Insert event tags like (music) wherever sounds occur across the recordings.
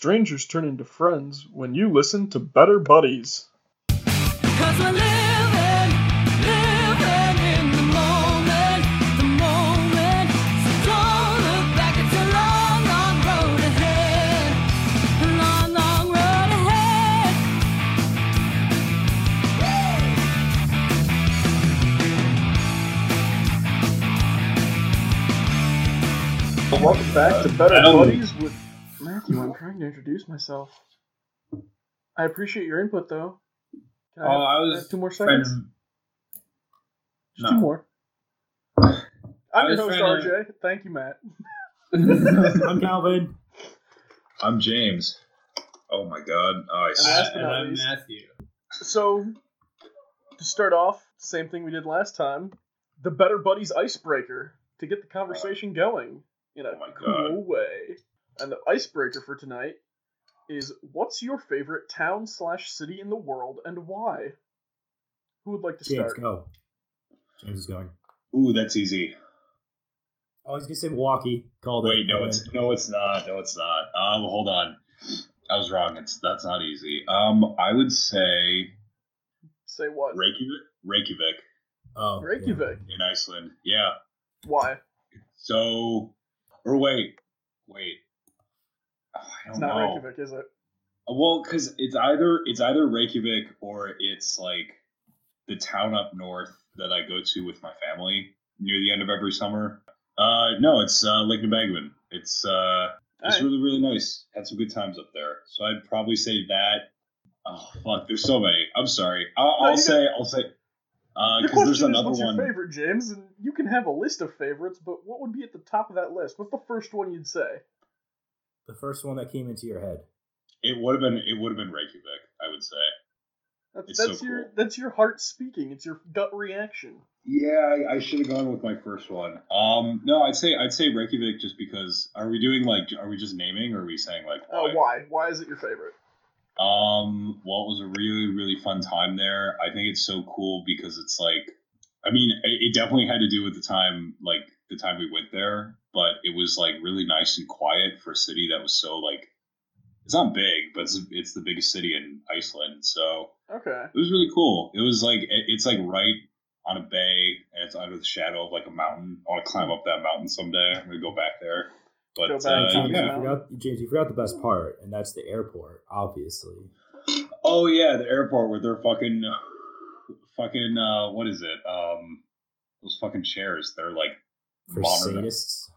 strangers turn into friends when you listen to Better Buddies. Cause we're living, living in the moment, the moment. So don't look back, it's a long, long road ahead. A long, long road ahead. Welcome back to Better Buddies with Matthew. I'm trying to introduce myself. I appreciate your input, though. Can Oh, have- I can was have two more seconds. to- Just No. two more. I I'm your was host, trying to- RJ. Thank you, Matt. (laughs) (laughs) I'm Calvin. I'm James. Oh my god. Oh, I And and I'm least, Matthew. So, to start off, same thing we did last time the Better Buddies icebreaker to get the conversation going in a Oh cool God. way. And the icebreaker for tonight is what's your favorite town slash city in the world and why? Who would like to start? James, start? go. James is going. Ooh, that's easy. Oh, he's gonna say Milwaukee. Called Wait, it. no, it's no, it's not. No, it's not. Um, hold on. I was wrong. It's that's not easy. Um, I would say Say what? Reykjavik. Reykjavik oh, Reykjavik. in Iceland. Yeah. Why? So, or wait, wait. Oh, I don't It's not know. Reykjavik, is it? Well, because it's either it's either Reykjavik or it's like the town up north that I go to with my family near the end of every summer. Uh, no, it's uh, Lake Nebagamon. It's uh, it's Alright. really really nice. Had some good times up there. So I'd probably say that. Oh fuck, there's so many. I'm sorry. I'll, No, I'll say I'll say the because question there's is, another what's one. your favorite, James? And you can have a list of favorites, but what would be at the top of that list? What's the first one you'd say? The first one that came into your head. It would have been it would have been Reykjavik. I would say. That's, It's so your cool. that's your heart speaking. It's your gut reaction. Yeah, I, I should have gone with my first one. Um, no, I'd say I'd say Reykjavik just because. Are we doing like? Are we just naming, or are we saying like Oh, why? why? Why is it your favorite? Um, well, it was a really really fun time there. I think it's so cool because it's like, I mean, it, it definitely had to do with the time, like the time we went there, but it was like really nice and quiet for a city that was so like. It's not big, but it's, it's the biggest city in Iceland, so Okay. it was really cool. It was like it- it's like right on a bay, and it's under the shadow of like a mountain. I want to climb up that mountain someday. I'm gonna go back there. But Go back uh, to James, you forgot, James, you forgot the best part, and that's the airport, obviously. Oh yeah, the airport where they're fucking, fucking. Uh, what is it? Um, those fucking chairs. They're like For modern. sadists.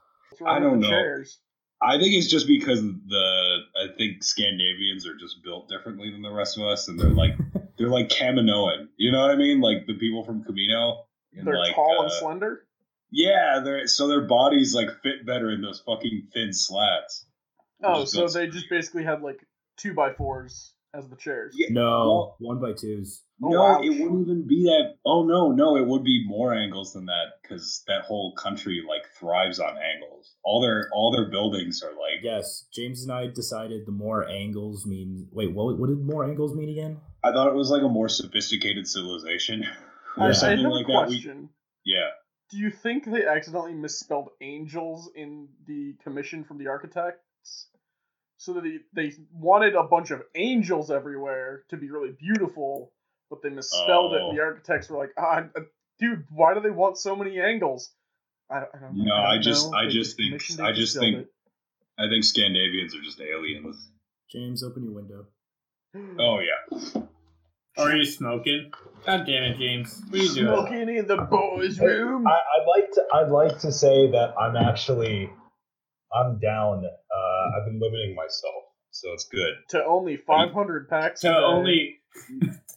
I don't know. Chairs? I think it's just because the I think Scandinavians are just built differently than the rest of us, and they're like (laughs) they're like Kaminoan. You know what I mean? Like the people from Kamino. They're like, tall uh, and slender. Yeah, they're so their bodies like fit better in those fucking thin slats. They're Oh, so they just basically had like two by fours as the chairs. Yeah, No, well, one by twos. Oh, no, wow. it wouldn't even be that. Oh no, no, it would be more angles than that because that whole country like thrives on angles. All their all their buildings are like Yes, James and I decided the more angles mean. Wait, what? What did more angles mean again? I thought it was like a more sophisticated civilization or I something have like a that. We, question. yeah, Do you think they accidentally misspelled angels in the commission from the architects? So that they, they wanted a bunch of angels everywhere to be really beautiful, but they misspelled it. And the Oh. architects were like, ah, uh, dude, why do they want so many angles? I, I don't No, don't I just- know. I just think- I just misspelled think- I think Scandinavians are just aliens. James, open your window. Oh yeah, Are you smoking? God damn it, James. What are you doing? Smoking in the boys' room. I, I'd like to. I'd like to say that I'm actually, I'm down. Uh, I've been limiting myself, so it's good. to only 500 packs. a So day. only,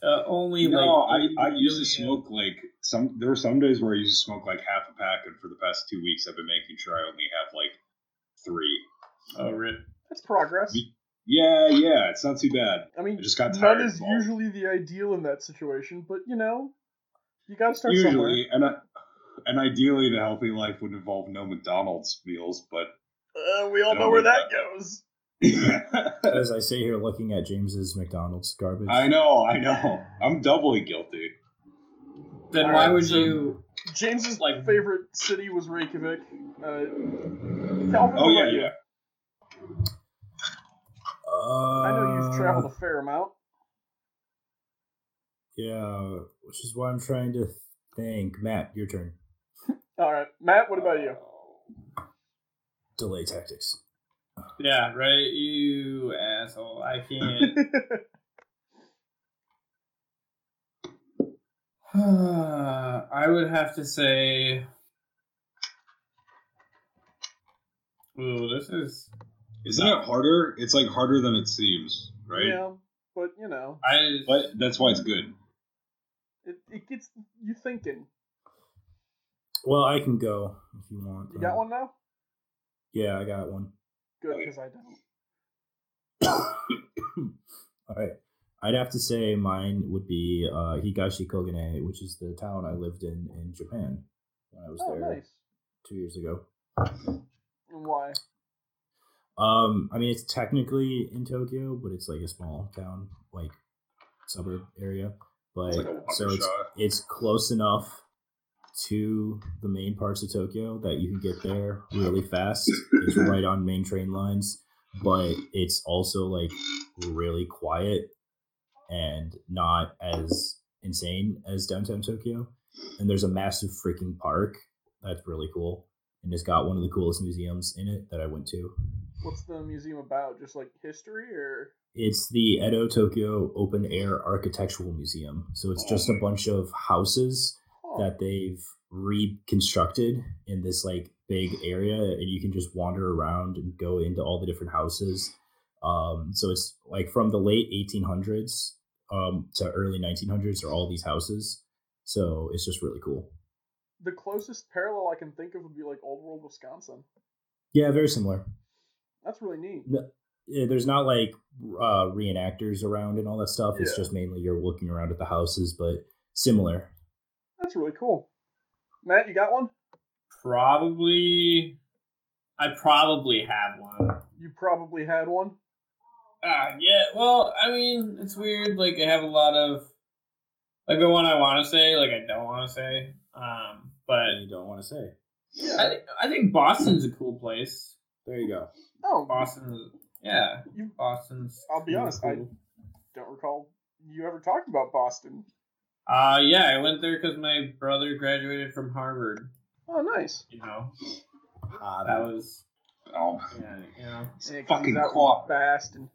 uh, only no, like I, I used to smoke like some. There are some days where I used to smoke like half a pack, and for the past two weeks, I've been making sure I only have like three. Oh, rip. That's progress. Yeah, yeah, it's not too bad. I mean, I just got none tired is of usually the ideal in that situation, but you know, you gotta start somewhere. Usually, and I, and ideally, the healthy life would involve no McDonald's meals, but Uh, we all know don't where like that goes. (laughs) As I sit here looking at James's McDonald's garbage. I know, I know. I'm doubly guilty. Then All why right, would so- you? James's Like- favorite city was Reykjavik. Uh, Calvin, Oh what yeah, about you've traveled Uh, a fair amount. Yeah, which is why I'm trying to think. Matt, your turn. All right, Matt. What about you? Delay tactics. Yeah, right. You asshole. I can't. (laughs) (sighs) I would have to say. Ooh, this is. Isn't it harder? It's like harder than it seems, right? Yeah, but you know, I. But that's why it's good. it, it gets you thinking. Well, I can go if you want. You got one now? Yeah, I got one. Good, because I don't. (coughs) All right. I'd have to say mine would be uh, Higashi Koganei, which is the town I lived in in Japan when I was Oh, there nice. two years ago. And why? Um, I mean, it's technically in Tokyo, but it's like a small town, like suburb area. But It's like so it's it's close enough to the main parts of Tokyo that you can get there really fast. It's (laughs) right on main train lines, but it's also like really quiet and not as insane as downtown Tokyo. And there's a massive freaking park that's really cool. And it's got one of the coolest museums in it that I went to. What's the museum about? Just like history, or It's the Edo Tokyo Open Air Architectural Museum. So it's Oh just a bunch of houses. That they've reconstructed in this like big area and you can just wander around and go into all the different houses. Um, so it's like from the late 1800s um, to early 1900s are all these houses. So it's just really cool. the closest parallel I can think of would be like Old World Wisconsin. Yeah, very similar. That's really neat. Yeah, there's not like uh, reenactors around and all that stuff. It's just mainly you're looking around at the houses, but similar. That's really cool. Matt, you got one? Probably. I probably have one. You probably had one. Ah, yeah. Well, I mean, it's weird. Like, I have a lot of like the one I want to say, like I don't want to say. Um, but And you don't want to say. Yeah. I, thi- I think Boston's a cool place. There you go. Oh, Boston, yeah, You- Boston's. I'll be honest, I- don't recall you ever talked about Boston. Uh, yeah, I went there because my brother graduated from Harvard. Oh, nice. You know, Ah, that was Oh, yeah, you know. And it Fucking comes out caught. fast. And,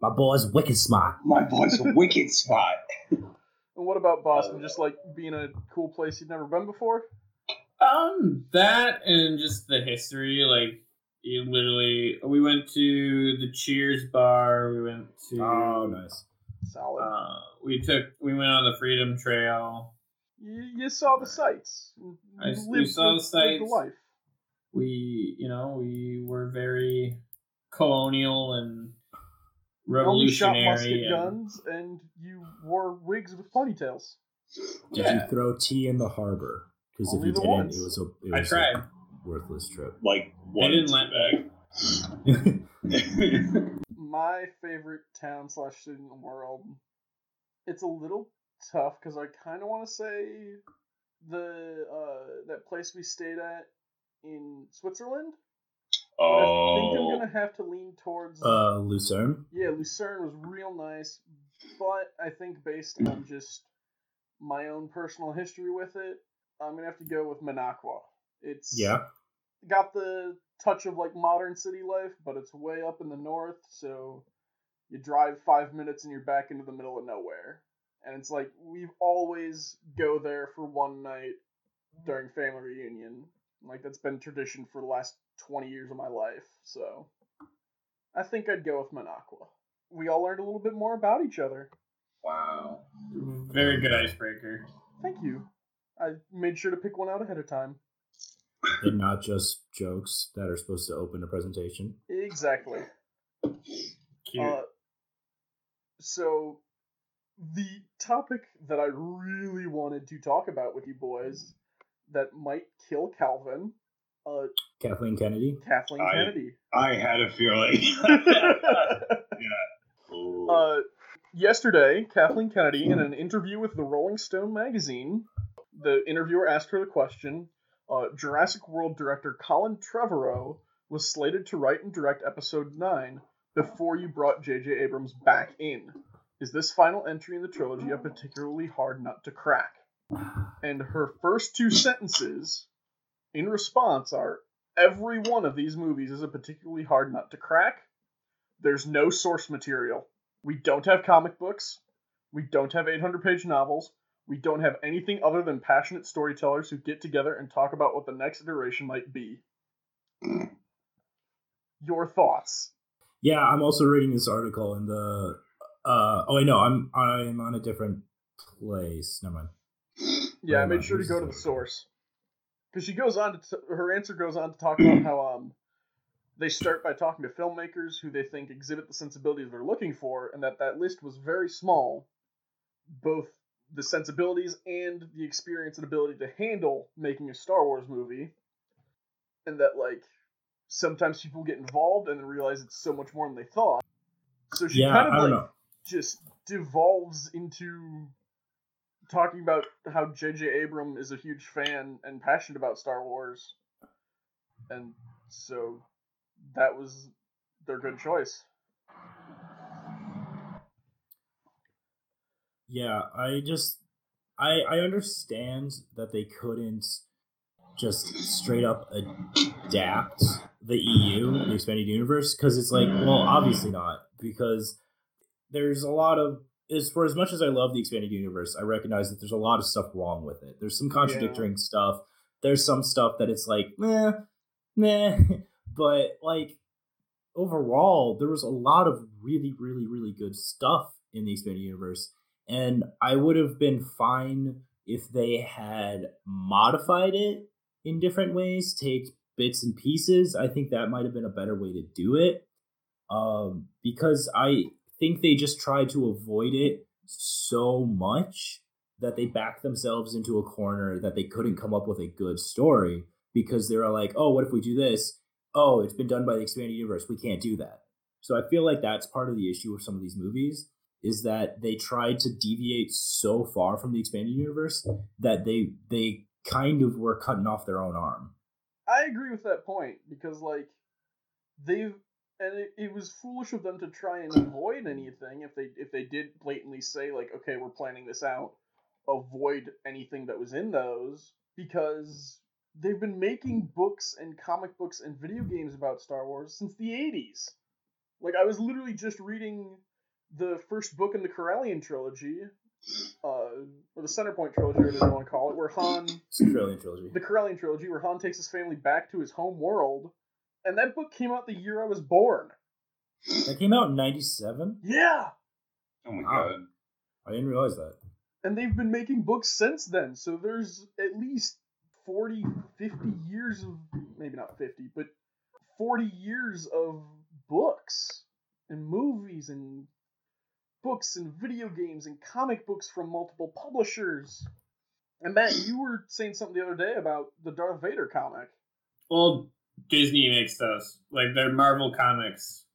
my boy's wicked smart. my boy's a wicked spot. (laughs) and what about Boston? Just like being a cool place you've never been before? Um, that and just the history, like you literally, we went to the Cheers bar. We went to. Oh, nice. Solid. Uh, we took, we went on the Freedom Trail. you, you saw the sights. You I- lived we saw the lived sights. life. We, you know, we were very colonial and You only shot revolutionary. musket and- guns, and you wore wigs with ponytails. Did Yeah. you throw tea in the harbor? Because if you didn't, once. it was a it I tried. a worthless trip. Like They didn't let bag. (laughs) My favorite town slash city in the world. It's a little tough because I kind of want to say the uh, that place we stayed at in Switzerland. But I think I'm oh, gonna have to lean towards. uh, Lucerne. yeah, Lucerne was real nice, but I think based on just my own personal history with it, I'm gonna have to go with Minocqua. It's Yeah. got the touch of like modern city life, but it's way up in the north, so you drive five minutes and you're back into the middle of nowhere. And it's like we've always go there for one night during family reunion. Like that's been tradition for the last twenty years of my life. So I think I'd go with Minocqua. We all learned a little bit more about each other. wow. Very good icebreaker. Thank you. I made sure to pick one out ahead of time. and not just jokes that are supposed to open a presentation. Exactly. Cute. Uh, so, the topic that I really wanted to talk about with you boys that might kill Calvin, uh, Kathleen Kennedy. Kathleen I- Kennedy. I had a feeling. (laughs) Ooh. uh, yesterday, Kathleen Kennedy, in an interview with the Rolling Stone magazine, the interviewer asked her the question uh, Jurassic World director Colin Trevorrow was slated to write and direct episode 9, before you brought J.J. Abrams back in. Is this final entry in the trilogy a particularly hard nut to crack? And her first two sentences in response are every one of these movies is a particularly hard nut to crack. There's no source material. We don't have comic books. We don't have 800 page novels. We don't have anything other than passionate storytellers who get together and talk about what the next iteration might be. Mm. Your thoughts? Yeah, I'm also reading this article in the. Uh, oh, I know. I'm I'm on a different place. Never mind. Yeah, I made sure to go to the source? because she goes on to t- her answer goes on to talk about how um they start by talking to filmmakers who they think exhibit the sensibilities they're looking for, and that that list was very small, both the sensibilities and the experience and ability to handle making a Star Wars movie, and that like sometimes people get involved and then realize it's so much more than they thought. So she Yeah, kind of like know. just devolves into talking about how J.J. Abram is a huge fan and passionate about Star Wars, and so that was their good choice. Yeah, I just I I understand that they couldn't just straight up adapt the EU, the expanded universe, because it's like, well, obviously not, because there's a lot of as for as much as I love the expanded universe, I recognize that there's a lot of stuff wrong with it. There's some contradicting stuff. There's some stuff that it's like, nah, nah, (laughs) but like overall, there was a lot of really, really, really good stuff in the expanded universe and I would have been fine if they had modified it in different ways, take bits and pieces. I think that might have been a better way to do it. Um, because I think they just tried to avoid it so much that they backed themselves into a corner that they couldn't come up with a good story because they were like, oh, what if we do this? Oh, it's been done by the expanded universe. We can't do that. So I feel like that's part of the issue with some of these movies is that they tried to deviate so far from the expanded universe that they they kind of were cutting off their own arm. I agree with that point because like they've and it, it was foolish of them to try and avoid anything if they if they did blatantly say like okay we're planning this out avoid anything that was in those because they've been making books and comic books and video games about Star Wars since the 80s. Like I was literally just reading the first book in the Corellian trilogy, uh, or the Centerpoint trilogy, whatever you want to call it, where Han It's a Trillion trilogy. the Corellian trilogy, where Han takes his family back to his home world, and that book came out the year I was born. That came out in '97. Yeah, Oh my Wow. god. I didn't realize that. and they've been making books since then. So there's at least 40, 50 years of maybe not 50, but 40 years of books and movies and books and video games and comic books from multiple publishers. And Matt, you were saying something the other day about the Darth Vader comic. Well, Disney makes those. Like they're Marvel comics.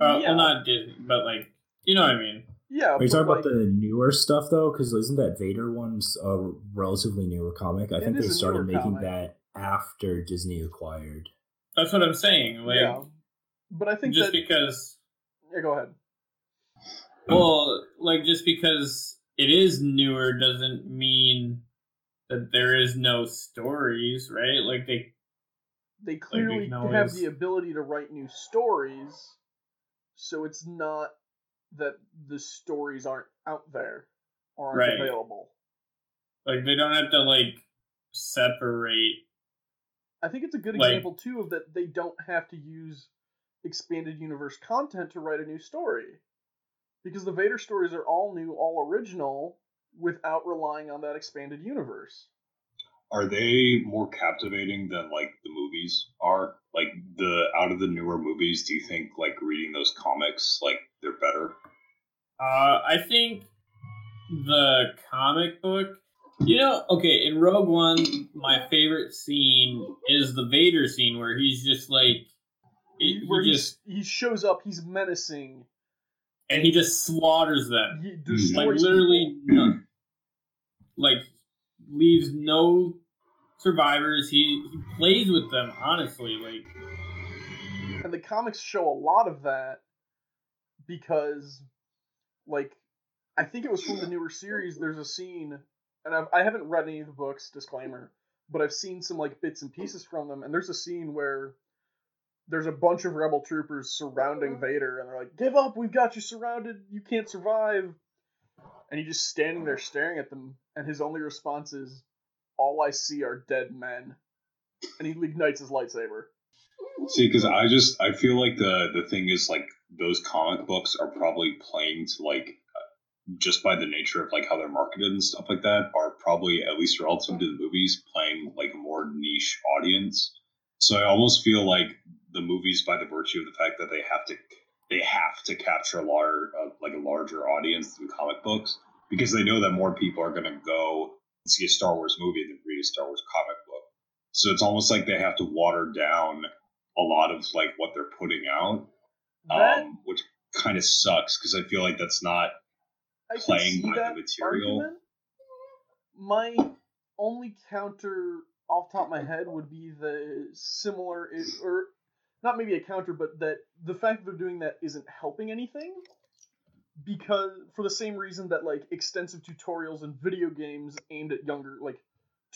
Uh, Yeah. Well, not Disney, but like you know what I mean. Yeah, Are you but, talking like, about the newer stuff though? Because isn't that Vader one's a relatively newer comic? I think they started making comic. that after Disney acquired. That's what I'm saying. Like yeah, but I think just that because. yeah, go ahead. Well, like just because it is newer doesn't mean that there is no stories, right? Like they They clearly can have the ability to write new stories, so it's not that the stories aren't out there or aren't Right. available. like they don't have to like separate. I think it's a good Like- example too of that they don't have to use expanded universe content to write a new story. Because the Vader stories are all new, all original, without relying on that expanded universe. Are they more captivating than like the movies are? Like the out of the newer movies, do you think like reading those comics like they're better? Uh, I think the comic book. You know, okay, in Rogue One, my favorite scene is the Vader scene where he's just like, he, Where he just he shows up, he's menacing, and he just slaughters them. he mm-hmm. like literally none. like leaves no survivors. He, he plays with them honestly like. And the comics show a lot of that because like i think it was from the newer series. There's a scene and I've, i haven't read any of the books disclaimer but i've seen some like bits and pieces from them. And there's a scene where there's a bunch of rebel troopers surrounding vader and they're like give up we've got you surrounded you can't survive. And he's just standing there staring at them and his only response is all i see are dead men. And he ignites his lightsaber. See, because I just I feel like the the thing is like those comic books are probably playing to like uh, just by the nature of like how they're marketed and stuff like that are probably at least relative to the movies playing like a more niche audience. So I almost feel like the movies, by the virtue of the fact that they have to they have to capture a larger uh, like a larger audience through comic books because they know that more people are going to go see a Star Wars movie than read a Star Wars comic book. So it's almost like they have to water down a lot of like what they're putting out, um, which kind of sucks because I feel like that's not. I playing by the material. argument. My only counter off the top of my head would be the similar, i- or not maybe a counter, but that the fact that they're doing that isn't helping anything. Because for the same reason that like extensive tutorials and video games aimed at younger, like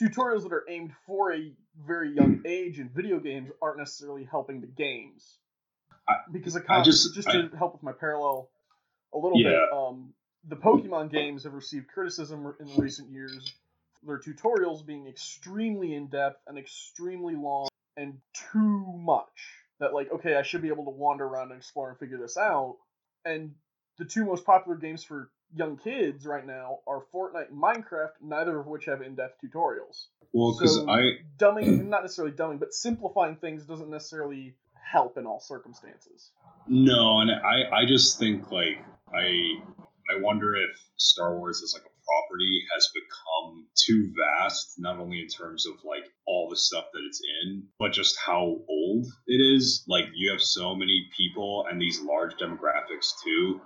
tutorials that are aimed for a very young age in video games aren't necessarily helping the games. I- because a I just- just to help with my parallel a little Yeah. bit, um, the Pokemon games have received criticism in recent years their tutorials being extremely in depth and extremely long and too much. That like, okay, I should be able to wander around and explore and figure this out. And the two most popular games for young kids right now are Fortnite and Minecraft, neither of which have in-depth tutorials. Well, because So- I Dumbing, (clears throat) not necessarily dumbing, but simplifying things doesn't necessarily help in all circumstances. no, and I I just think like I I wonder if Star Wars is like a property has become too vast, not only in terms of like all the stuff that it's in, but just how old it is. Like you have so many people and these large demographics too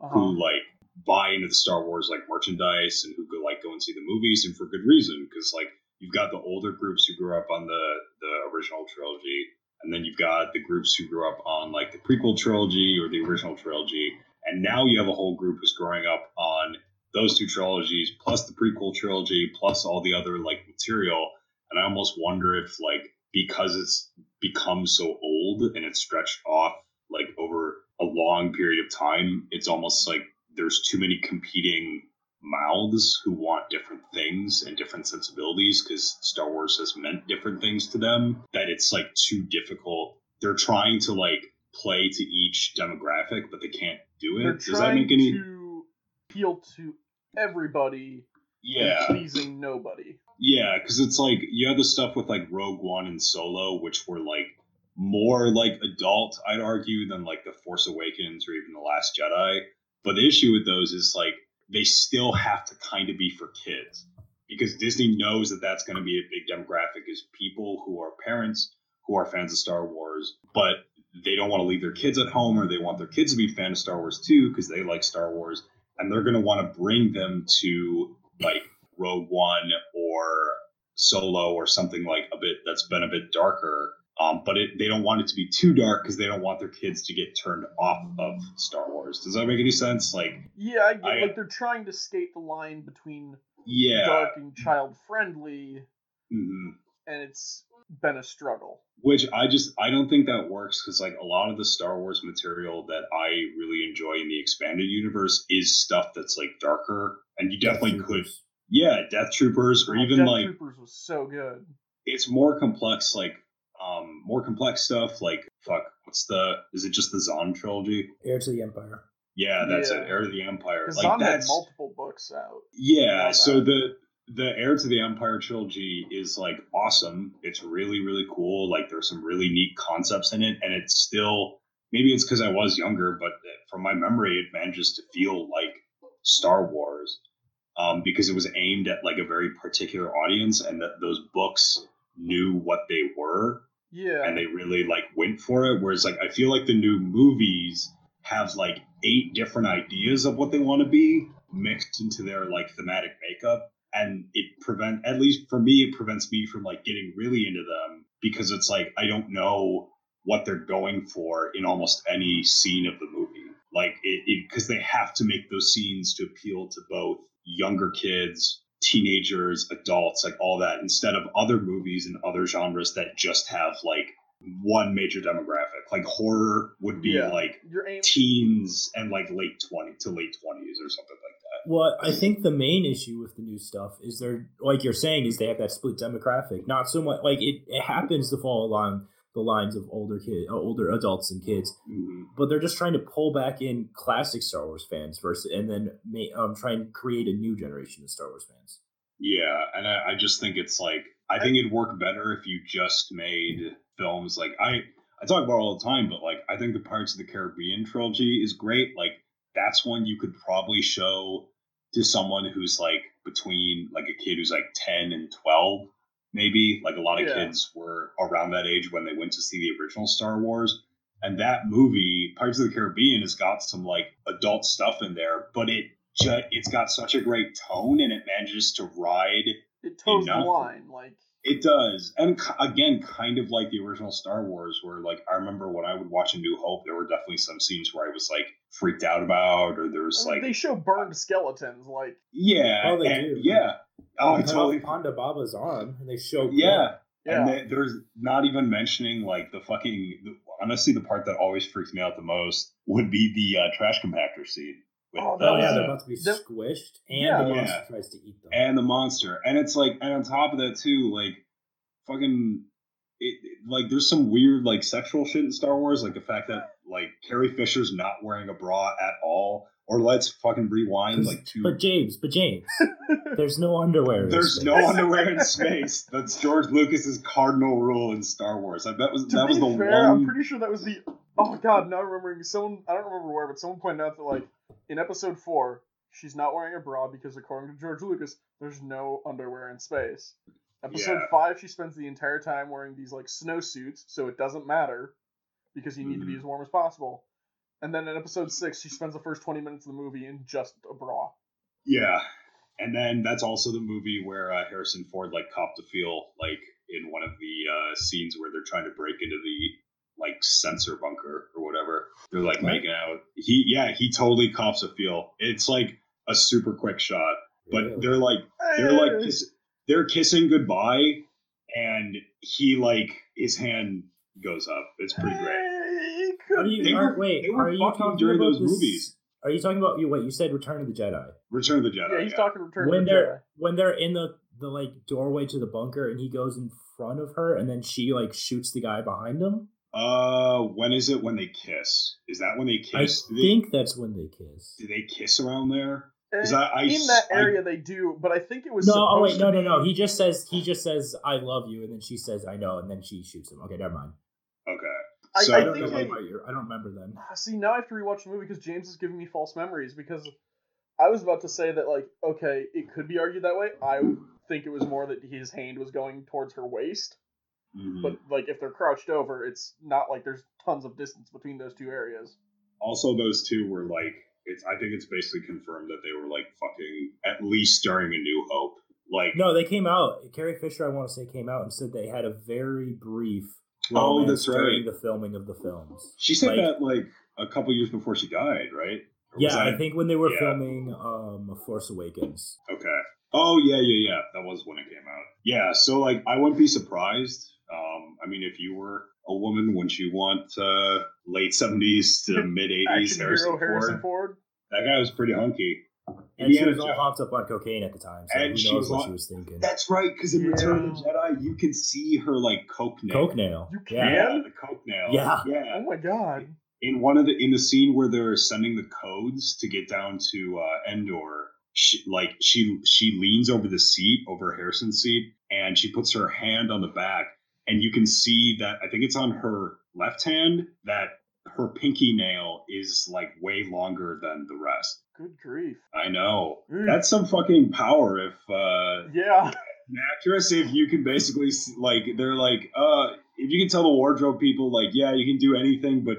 Uh-huh. who like buy into the Star Wars like merchandise and who go like go and see the movies and for good reason because like you've got the older groups who grew up on the the original trilogy and then you've got the groups who grew up on like the prequel trilogy or the original trilogy and now you have a whole group who's growing up on those two trilogies plus the prequel trilogy plus all the other like material and I almost wonder if like because it's become so old and it's stretched off like over a long period of time, it's almost like there's too many competing mouths who want different things and different sensibilities because Star Wars has meant different things to them that it's like too difficult. They're trying to like play to each demographic, but they can't do it. Does that make any? to appeal to everybody Yeah, pleasing nobody. Yeah, because it's like you have the stuff with like Rogue One and Solo, which were like more like adult, I'd argue, than like the Force Awakens or even the Last Jedi. But the issue with those is like they still have to kind of be for kids because Disney knows that that's going to be a big demographic is people who are parents who are fans of Star Wars, but they don't want to leave their kids at home or they want their kids to be fans of Star Wars too because they like Star Wars and they're going to want to bring them to like Rogue One or Solo or something like a bit that's been a bit darker. Um, but it, they don't want it to be too dark because they don't want their kids to get turned off of Star Wars. Does that make any sense? Like, Yeah, I get I- like they're trying to skate the line between yeah, dark and child friendly, mhm. and it's been a struggle. which I just I don't think that works because like a lot of the Star Wars material that I really enjoy in the expanded universe is stuff that's like darker, and you definitely could, yeah, Death Troopers or Oh, even Death like Troopers was so good. it's more complex like um more complex stuff like fuck what's the is it just the Zahn trilogy Heir to the Empire. yeah that's Yeah. it heir to the empire Because like Zahn had that's multiple books out. yeah so that. the the heir to the empire trilogy is like awesome it's really really cool like there's some really neat concepts in it and it's still maybe it's because i was younger but from my memory it manages to feel like star wars um, because it was aimed at like a very particular audience and that those books knew what they were Yeah, and they really like went for it. Whereas like I feel like the new movies have like eight different ideas of what they want to be mixed into their like thematic makeup. And it prevent at least for me, it prevents me from like getting really into them because it's like I don't know what they're going for in almost any scene of the movie. Like it because they have to make those scenes to appeal to both younger kids, teenagers, adults, like all that, instead of other movies and other genres that just have like one major demographic. Like horror would be Yeah. like teens and like late twenty to late twenties or something like that. Well, I think the main issue with the new stuff is they're like you're saying is they have that split demographic. Not so much like it, it happens to fall along the lines of older kid, uh, older adults and kids, Mhm. but they're just trying to pull back in classic Star Wars fans versus and then um try and create a new generation of Star Wars fans. Yeah, and I, I just think it's like I think it'd work better if you just made films like I I talk about all the time, but like I think the Pirates of the Caribbean trilogy is great. Like that's one you could probably show to someone who's like between like a kid who's like ten and twelve, maybe. Like a lot of Yeah. kids were around that age when they went to see the original Star Wars. And that movie, Pirates of the Caribbean, has got some like adult stuff in there, but it ju- it's got such a great tone and it manages to ride It toes the line. Like it does, and again, kind of like the original Star Wars, where like I remember when I would watch A New Hope, there were definitely some scenes where I was like freaked out about, or there was I mean, like, they show burned skeletons. Like yeah, Oh, they and- do. yeah, oh, I totally, Ponda Baba's arm and they show yeah. yeah, And they, there's not even mentioning like the fucking. The, honestly, the part that always freaks me out the most would be the uh, trash compactor scene. With, Oh, that was- yeah, uh, they're about to be the- squished, and Yeah. the monster Yeah. tries to eat them. and the monster and it's like and on top of that too like fucking it, it- like there's some weird like sexual shit in star wars like the fact that like carrie fisher's not wearing a bra at all or let's fucking rewind like to but James, but James, (laughs) there's no underwear. in there's space. no underwear in space that's george lucas's cardinal rule in star wars I bet was to that was be the fair, I'm pretty sure that was the. Oh god, now I'm remembering someone. I don't remember where, but someone pointed out that like in episode four, she's not wearing a bra because according to George Lucas, there's no underwear in space. Episode Yeah. five, she spends the entire time wearing these like snowsuits, so it doesn't matter because you need to be Mhm. as warm as possible. And then in episode six, she spends the first 20 minutes of the movie in just a bra. Yeah, and then that's also the movie where uh, Harrison Ford like copped a feel like in one of the uh, scenes where they're trying to break into the like sensor bunker or whatever. They're like What? making out. He yeah, he totally cops a feel. It's like a super quick shot, but Really? they're like they're like Eh, kiss, they're kissing goodbye, and he like his hand goes up. It's pretty great. eh, it Are you, They are, were- wait, they were are you talking during about those this- movies. Are you talking about you? Wait, you said Return of the Jedi. Return of the Jedi. Yeah, he's yeah. talking Return when of the they're Jedi. when they're in the the like doorway to the bunker and he goes in front of her and then she like shoots the guy behind him. Uh, when is it when they kiss? Is that when they kiss? I they- think that's when they kiss. Do they kiss around there? 'Cause Eh, I- I in s- that I- area, they do, but I think it was No, oh wait, no, no, no. He just says he just says I love you, and then she says I know, and then she shoots him. Okay, never mind. Okay. I- So I I don't think know they- about. I don't remember then. See, now I have to rewatch the movie because James is giving me false memories. Because I was about to say that, like, okay, it could be argued that way. I think it was more that his hand was going towards her waist. Mhm. But, like, if they're crouched over, it's not like there's tons of distance between those two areas. also, those two were like, it's. I think it's basically confirmed that they were like fucking at least during A New Hope. Like, No, they came out. Carrie Fisher, I want to say, came out and said they had a very brief. Oh, that's right. During the filming of the films. she said Like- that like a couple years before she died, right? Or was Yeah, I think when they were yeah. filming um, Force Awakens. Okay. Oh yeah, yeah, yeah. That was when it came out. Yeah. So like, I wouldn't be surprised. Um, I mean, if you were a woman, wouldn't you want uh, late seventies to (laughs) mid eighties Harrison Ford? Harrison Ford. That guy was pretty hunky. And she Indiana was all Jones. hopped up on cocaine at the time, so And who she knows was what on- she was thinking. That's right, because in Return of the Jedi, you can see her like coke nail. Coke nail. You Yeah. Yeah, the coke nail. Yeah. yeah. Oh my god. In one of the in the scene where they're sending the codes to get down to uh, Endor, she, like she she leans over the seat, over Harrison's seat, and she puts her hand on the back, and you can see that I think it's on her left hand that her pinky nail is like way longer than the rest. Good grief. I know. Mm. That's some fucking power if uh Yeah. an actress if you can basically like they're like uh if you can tell the wardrobe people like yeah you can do anything but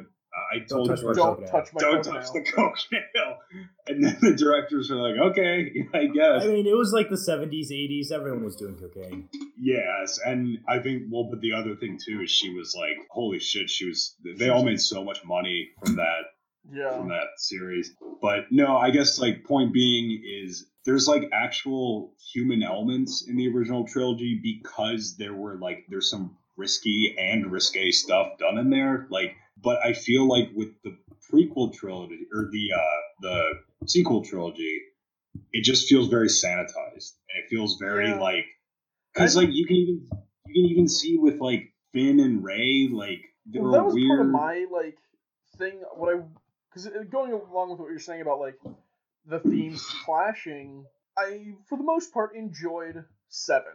I Don't told touch you Don't touch my don't touch the coke (laughs) and then the directors are like okay (laughs) I guess I mean, it was like the 70s, 80s. Everyone was doing cocaine. Yes, and I think well, but the other thing too is she was like, holy shit, she was. They all made so much money from that Yeah. from that series. But no, I guess like point being is there's like actual human elements in the original trilogy because there were like there's some risky and risque stuff done in there. Like, but I feel like with the prequel trilogy or the uh the sequel trilogy, it just feels very sanitized and it feels very Yeah. like because like you can even you can even see with like Finn and Rey like there well, that was weird. part of my like thing. What I because going along with what you're saying about like the themes clashing, I for the most part enjoyed seven.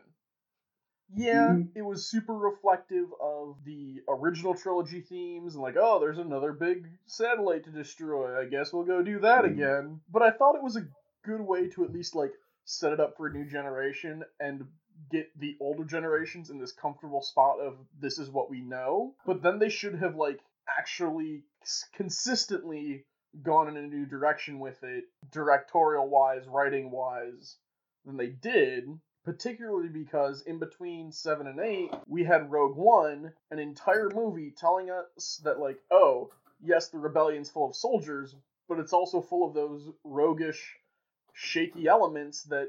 Yeah, Mhm. it was super reflective of the original trilogy themes, and like, oh, there's another big satellite to destroy. I guess we'll go do that Mhm. again. But I thought it was a good way to at least like set it up for a new generation and get the older generations in this comfortable spot of this is what we know. But then they should have like actually consistently gone in a new direction with it, directorial wise, writing wise, than they did. Particularly because in between seven and eight, we had Rogue One, an entire movie telling us that like, oh, yes, the rebellion's full of soldiers, but it's also full of those roguish, shaky elements that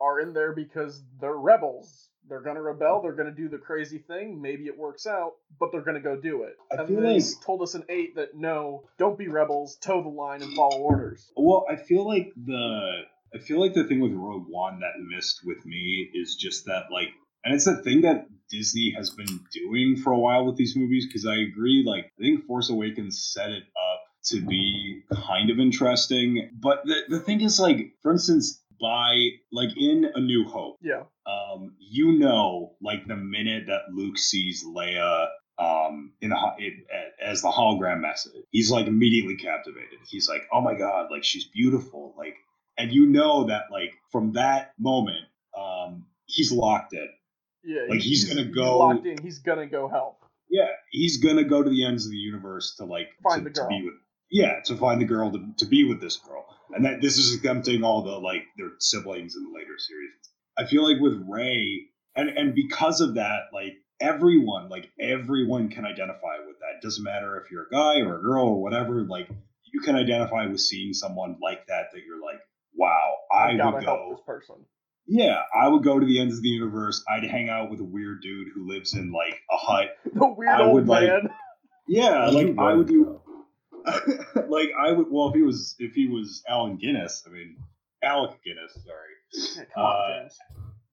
are in there because they're rebels. They're gonna rebel. They're gonna do the crazy thing. Maybe it works out, but they're gonna go do it. I and they like- told us in eight that no, don't be rebels. Toe the line and follow orders. Well, I feel like the I feel like the thing with Rogue One that missed with me is just that like and it's a thing that Disney has been doing for a while with these movies because I agree like I think Force Awakens set it up to be kind of interesting but the, the thing is like for instance by like in A New Hope Yeah, um, you know, like the minute that Luke sees Leia um, in the it, as the hologram message, he's like immediately captivated. He's like, "Oh my god, like she's beautiful!" Like, and you know that like from that moment, um, he's locked in. yeah. Like, he's gonna go- locked in. He's gonna go help. Yeah, he's gonna go to the ends of the universe to like Find to, the to girl. be with. Yeah, to find the girl to, to be with this girl, and that this is exempting all the like their siblings in the later series. I feel like with Rey, and and because of that, like everyone, like everyone can identify with that. It doesn't matter if you're a guy or a girl or whatever. Like you can identify with seeing someone like that. That you're like, wow, I gotta would help go. this person. Yeah, I would go to the ends of the universe. I'd hang out with a weird dude who lives in like a hut. (laughs) The weird I old would, like- man. (laughs) Yeah, like I would do. (laughs) like I would. Well, if he was, if he was Alan Guinness, I mean, Alec Guinness. Sorry. Yeah, come on, uh, James.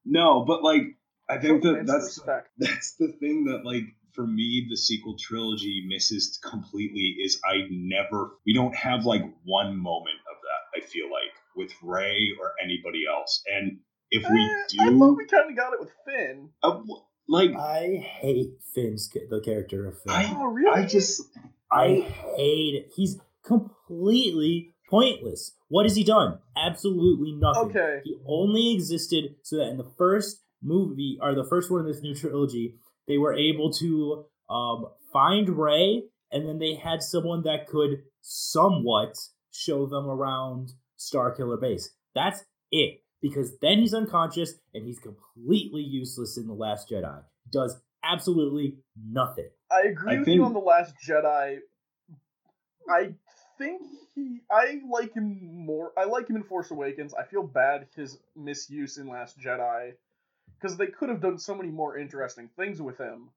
No, but like I think that that's respect. that's the thing that like for me the sequel trilogy misses completely is I never we don't have like one moment of that. I feel like with Rey or anybody else, and if we Eh, I do, thought we kind of got it with Finn. uh, like I hate Finn's the character of Finn. I- Oh, really? I just I hate it. He's completely pointless. What has he done? Absolutely nothing. Okay. He only existed so that in the first movie or the first one in this new trilogy, they were able to um, find Ray, and then they had someone that could somewhat show them around Starkiller Base. That's it. Because then he's unconscious and he's completely useless in The Last Jedi. Does absolutely nothing. I agree I with think- you on the Last Jedi. I think he. I like him more. I like him in Force Awakens. I feel bad his misuse in Last Jedi because they could have done so many more interesting things with him.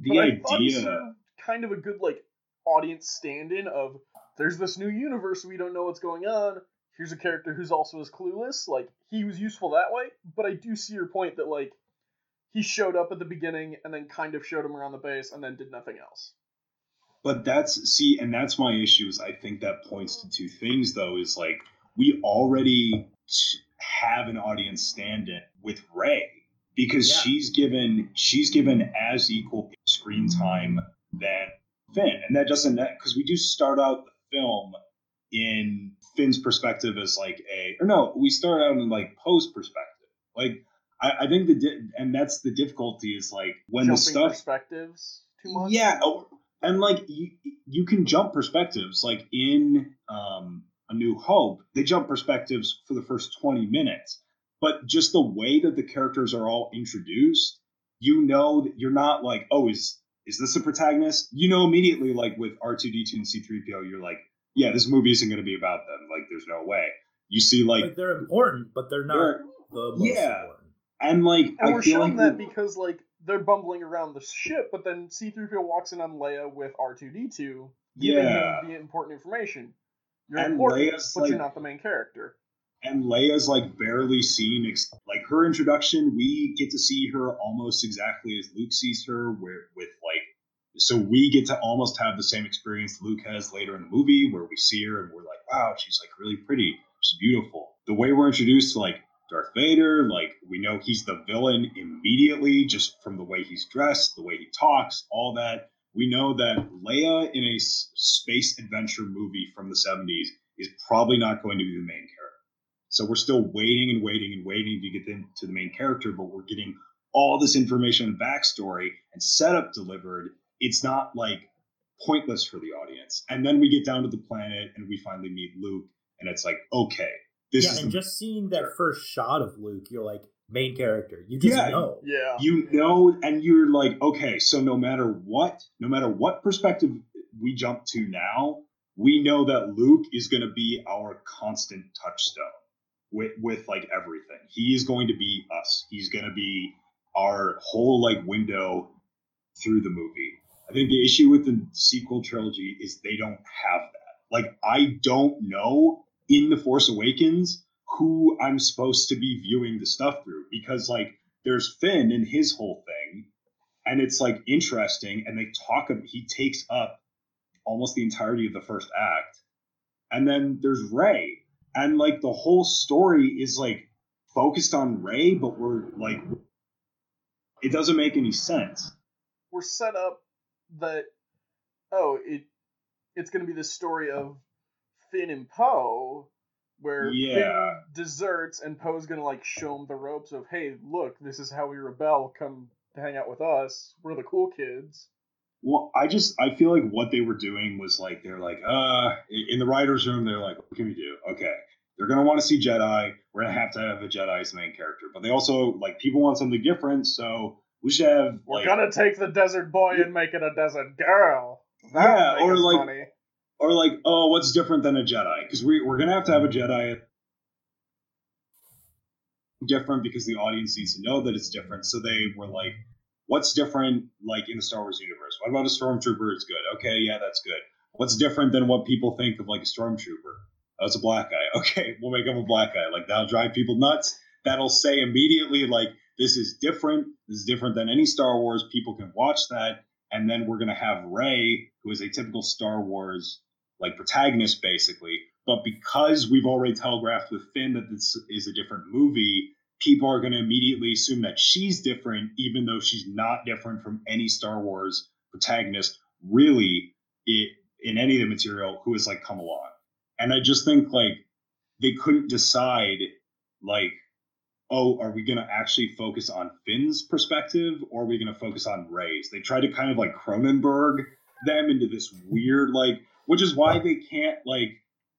the but I thought he idea. kind of a good like audience stand-in of there's this new universe we don't know what's going on. Here's a character who's also as clueless. Like he was useful that way, but I do see your point that like he showed up at the beginning and then kind of showed him around the base and then did nothing else. But that's see, and that's my issue. Is I think that points to two things, though. Is like we already have an audience stand-in with Rey because Yeah. she's given she's given as equal screen time than Finn, and that doesn't because we do start out the film in Finn's perspective as like a or no, we start out in like Poe's perspective. Like I, I think the di- and that's the difficulty is like when Jumping the stuff perspectives too much. yeah, oh, and like you, you can jump perspectives. Like in um, A New Hope, they jump perspectives for the first twenty minutes, but just the way that the characters are all introduced, you know that you're not like, oh, is is this a protagonist? You know immediately, like with R two D two and C three PO, you're like, yeah, this movie isn't going to be about them. Like, there's no way. You see, like, Like, they're important, but they're not they're- the most Yeah. important. and like, And I we're feel shown like that because like they're bumbling around the ship, but then C-3PO walks in on Leia with R2D2, giving Yeah. him the important information. You're And important, Leia's, but you're not the main character. And Leia's like barely seen ex- like her introduction we get to see her almost exactly as Luke sees her where with like so we get to almost have the same experience Luke has later in the movie where we see her and we're like wow she's like really pretty. She's beautiful. The way we're introduced to like Darth Vader like we know he's the villain immediately just from the way he's dressed the way he talks all that. We know that Leia in a space adventure movie from the 70s is probably not going to be the main character so we're still waiting and waiting and waiting to get them to the main character, but we're getting all this information and backstory and setup delivered. It's not like pointless for the audience. And then we get down to the planet and we finally meet Luke, and it's like, okay, this yeah, is and just seeing that first shot of Luke, you're like main character. You just Yeah. know. Yeah. you know, and you're like, okay, so no matter what, no matter what perspective we jump to now, we know that Luke is going to be our constant touchstone with with like everything. He is going to be us. He's going to be our whole like window through the movie. I think the issue with the sequel trilogy is they don't have that. Like I don't know in The Force Awakens who I'm supposed to be viewing the stuff through because like there's Finn and his whole thing and it's like interesting and they talk ab- he takes up almost the entirety of the first act and then there's Rey and like the whole story is like focused on Rey but we're like it doesn't make any sense. We're set up that oh, it it's gonna be the story of Finn and Poe where Yeah. Finn deserts and Poe's gonna like show him the ropes of hey, look, this is how we rebel, come hang out with us. We're the cool kids. Well, I just I feel like what they were doing was like they're like uh in the writers' room they're like what can we do? Okay, they're gonna want to see Jedi. We're gonna have to have a Jedi as the main character, but they also like people want something different, so we should have We're like gonna take the desert boy and make it a desert girl. Yeah, or like- money. or like oh what's different than a Jedi? Because we we're gonna have to have a Jedi different because the audience needs to know that it's different. So they were like, what's different like in the Star Wars universe? What about a stormtrooper is good? Okay, yeah, that's good. What's different than what people think of like a stormtrooper? Oh, a black guy. (laughs) Okay, we'll make him a black guy. Like that'll drive people nuts. That'll say immediately like this is different. This is different than any Star Wars. People can watch that, and then we're gonna have Rey, who is a typical Star Wars like protagonist basically. But because we've already telegraphed with Finn that this is a different movie, people are going to immediately assume that she's different, even though she's not different from any Star Wars protagonist, really, it, in any of the material who has like come along. And I just think like they couldn't decide, like, oh, are we going to actually focus on Finn's perspective or are we going to focus on Rey's? They tried to kind of like Cronenberg them into this weird, like, which is why they can't like